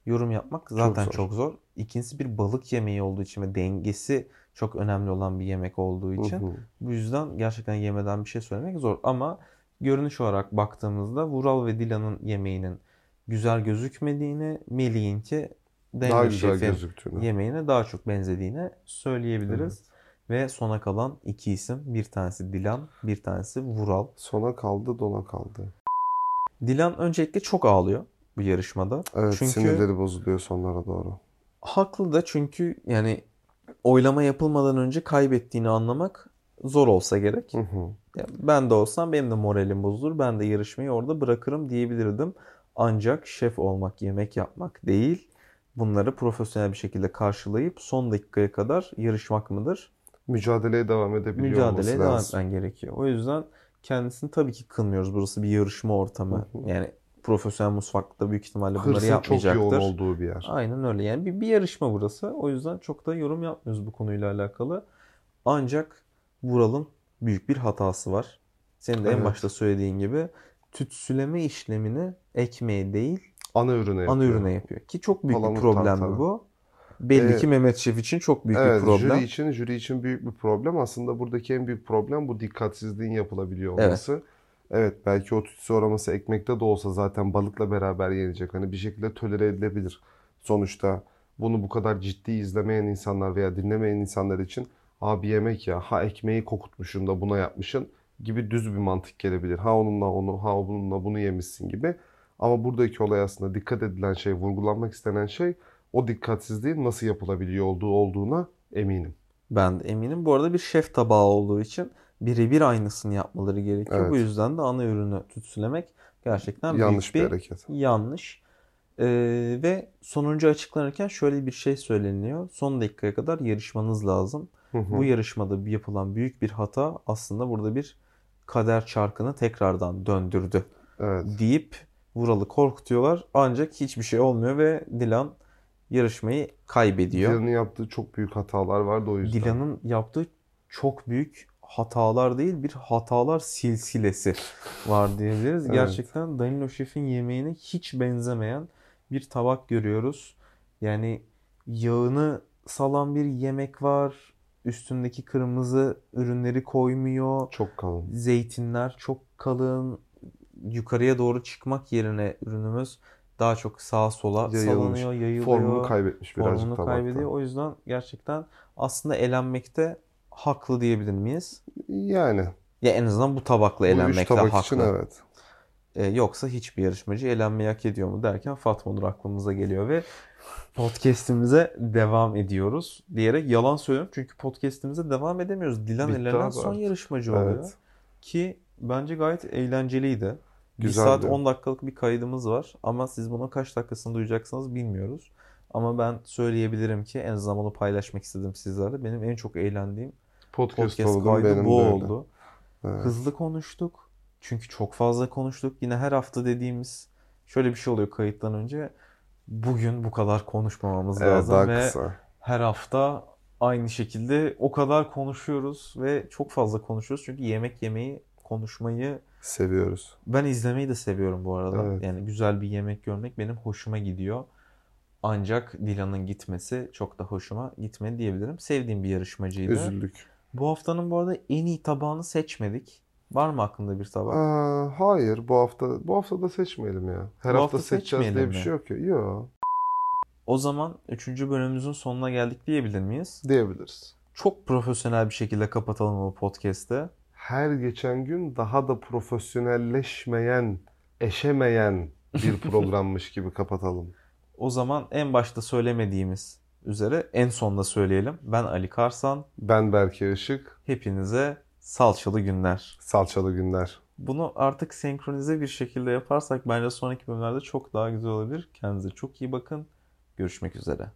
Speaker 2: yorum yapmak zaten
Speaker 3: zor.
Speaker 2: çok zor. İkincisi bir balık yemeği olduğu için ve dengesi çok önemli olan bir yemek olduğu için.
Speaker 3: Hı hı.
Speaker 2: Bu yüzden gerçekten yemeden bir şey söylemek zor. Ama görünüş olarak baktığımızda Vural ve Dilan'ın yemeğinin güzel gözükmediğini, Melih'inki
Speaker 3: Daha güzel gözüktüğünü.
Speaker 2: yemeğine daha çok benzediğini söyleyebiliriz. Ve sona kalan iki isim. Bir tanesi Dilan, bir tanesi Vural.
Speaker 3: Sona kaldı, dona kaldı.
Speaker 2: Dilan öncelikle çok ağlıyor bu yarışmada.
Speaker 3: Evet,
Speaker 2: çünkü
Speaker 3: sinirleri bozuluyor sonlara doğru.
Speaker 2: haklı da çünkü yani oylama yapılmadan önce kaybettiğini anlamak zor olsa gerek.
Speaker 3: Hı hı.
Speaker 2: Ya ben de olsam benim de moralim bozulur. Ben de yarışmayı orada bırakırım diyebilirdim. Ancak şef olmak, yemek yapmak değil. Bunları profesyonel bir şekilde karşılayıp son dakikaya kadar yarışmak mıdır?
Speaker 3: Mücadeleye devam edebiliyor
Speaker 2: Mücadeleye devam etmen gerekiyor. O yüzden kendisini tabii ki kınmıyoruz. Burası bir yarışma ortamı.
Speaker 3: Hı hı.
Speaker 2: Yani profesyonel mutfakta büyük ihtimalle bunları
Speaker 3: Hırsın çok yoğun
Speaker 2: yapmayacaktır.
Speaker 3: olduğu bir yer.
Speaker 2: Aynen öyle. Yani bir, bir yarışma burası. O yüzden çok da yorum yapmıyoruz bu konuyla alakalı. Ancak Vural'ın büyük bir hatası var. Senin de en
Speaker 3: Evet.
Speaker 2: başta söylediğin gibi tütsüleme işlemini ekmeğe değil
Speaker 3: Ana ürüne
Speaker 2: ana
Speaker 3: yapıyor.
Speaker 2: ürüne yapıyor. Ki çok büyük bir
Speaker 3: Palamut
Speaker 2: problem
Speaker 3: tartarı.
Speaker 2: bu. Belli
Speaker 3: Ee,
Speaker 2: ki Mehmet Şef için çok büyük
Speaker 3: Evet,
Speaker 2: bir problem.
Speaker 3: jüri için jüri için büyük bir problem. Aslında buradaki en büyük problem bu dikkatsizliğin yapılabiliyor olması. Evet, belki o tütsü aroması ekmekte de olsa zaten balıkla beraber yenecek. Hani bir şekilde tolere edilebilir. Sonuçta bunu bu kadar ciddi izlemeyen insanlar veya dinlemeyen insanlar için abi yemek ya ha ekmeği kokutmuşsun da buna yapmışsın gibi düz bir mantık gelebilir. Ha onunla onu ha bununla bunu yemişsin gibi. Ama buradaki olay aslında dikkat edilen şey, vurgulanmak istenen şey o dikkatsizliğin nasıl yapılabiliyor olduğu olduğuna eminim.
Speaker 2: Ben de eminim. Bu arada bir şef tabağı olduğu için birebir aynısını yapmaları gerekiyor.
Speaker 3: Evet.
Speaker 2: Bu yüzden de ana ürünü tütsülemek gerçekten
Speaker 3: Yanlış bir
Speaker 2: büyük bir
Speaker 3: hareket.
Speaker 2: yanlış. Ee, ve sonuncu açıklanırken şöyle bir şey söyleniyor. Son dakikaya kadar yarışmanız lazım.
Speaker 3: Hı hı.
Speaker 2: Bu yarışmada bir- yapılan büyük bir hata aslında burada bir kader çarkını tekrardan döndürdü
Speaker 3: Evet.
Speaker 2: deyip Vural'ı korkutuyorlar. Ancak hiçbir şey olmuyor ve Dilan yarışmayı kaybediyor.
Speaker 3: Dilan'ın yaptığı çok büyük hatalar vardı o yüzden.
Speaker 2: Dilan'ın yaptığı çok büyük hatalar değil bir hatalar silsilesi var diyebiliriz. [LAUGHS]
Speaker 3: Evet.
Speaker 2: Gerçekten Danilo Şef'in yemeğine hiç benzemeyen bir tabak görüyoruz. Yani yağını salan bir yemek var. Üstündeki kırmızı ürünleri koymuyor.
Speaker 3: Çok kalın.
Speaker 2: Zeytinler çok kalın. Yukarıya doğru çıkmak yerine ürünümüz daha çok sağa sola
Speaker 3: Yayılmış.
Speaker 2: sallanıyor, yayılıyor.
Speaker 3: Formunu kaybetmiş birazcık
Speaker 2: Formunu kaybediyor. O yüzden gerçekten aslında elenmekte haklı diyebilir miyiz?
Speaker 3: Yani
Speaker 2: Ya en azından bu tabakla
Speaker 3: bu üç
Speaker 2: elenmekte
Speaker 3: tabak
Speaker 2: haklı.
Speaker 3: için evet.
Speaker 2: Ee, yoksa hiçbir yarışmacı elenmeyi hak ediyor mu derken Fatma Nur aklımıza geliyor ve podcast'imize devam ediyoruz diyerek yalan söylüyorum. Çünkü podcast'imize devam edemiyoruz. Dilan
Speaker 3: Bitti
Speaker 2: elenen son
Speaker 3: artık.
Speaker 2: yarışmacı oluyor.
Speaker 3: Evet.
Speaker 2: Ki bence gayet eğlenceliydi. Bir
Speaker 3: Güzeldi.
Speaker 2: saat 10 dakikalık bir kaydımız var ama siz bunun kaç dakikasını duyacaksınız bilmiyoruz. Ama ben söyleyebilirim ki en azından bunu paylaşmak istedim sizlerle. Benim en çok eğlendiğim
Speaker 3: Podcast,
Speaker 2: podcast kaydı
Speaker 3: benim
Speaker 2: bu
Speaker 3: de öyle.
Speaker 2: oldu.
Speaker 3: Evet.
Speaker 2: Hızlı konuştuk. Çünkü çok fazla konuştuk. Yine her hafta dediğimiz şöyle bir şey oluyor kayıttan önce. Bugün bu kadar konuşmamamız
Speaker 3: Evet,
Speaker 2: lazım ve
Speaker 3: kısa.
Speaker 2: her hafta aynı şekilde o kadar konuşuyoruz ve çok fazla konuşuyoruz. Çünkü yemek yemeyi, konuşmayı
Speaker 3: Seviyoruz.
Speaker 2: ben izlemeyi de seviyorum bu arada.
Speaker 3: Evet.
Speaker 2: Yani güzel bir yemek görmek benim hoşuma gidiyor. Ancak Dilan'ın gitmesi çok da hoşuma gitmedi diyebilirim. Sevdiğim bir yarışmacıydı.
Speaker 3: Üzüldük.
Speaker 2: Bu haftanın bu arada en iyi tabağını seçmedik. Var mı aklında bir tabak?
Speaker 3: Aa, hayır bu hafta bu hafta da seçmeyelim ya. Her
Speaker 2: Bu
Speaker 3: hafta
Speaker 2: hafta
Speaker 3: seçeceğiz diye bir
Speaker 2: mi?
Speaker 3: şey yok ya. Yok
Speaker 2: O zaman 3. bölümümüzün sonuna geldik diyebilir miyiz?
Speaker 3: diyebiliriz.
Speaker 2: Çok profesyonel bir şekilde kapatalım bu podcast'ı.
Speaker 3: Her geçen gün daha da profesyonelleşmeyen, eşemeyen bir [LAUGHS] programmış gibi kapatalım.
Speaker 2: O zaman en başta söylemediğimiz üzere en sonda söyleyelim. Ben Ali Karsan.
Speaker 3: Ben Berke Işık,
Speaker 2: Hepinize salçalı günler.
Speaker 3: Salçalı Günler.
Speaker 2: Bunu artık senkronize bir şekilde yaparsak bence sonraki bölümlerde çok daha güzel olabilir. Kendinize çok iyi bakın. Görüşmek üzere.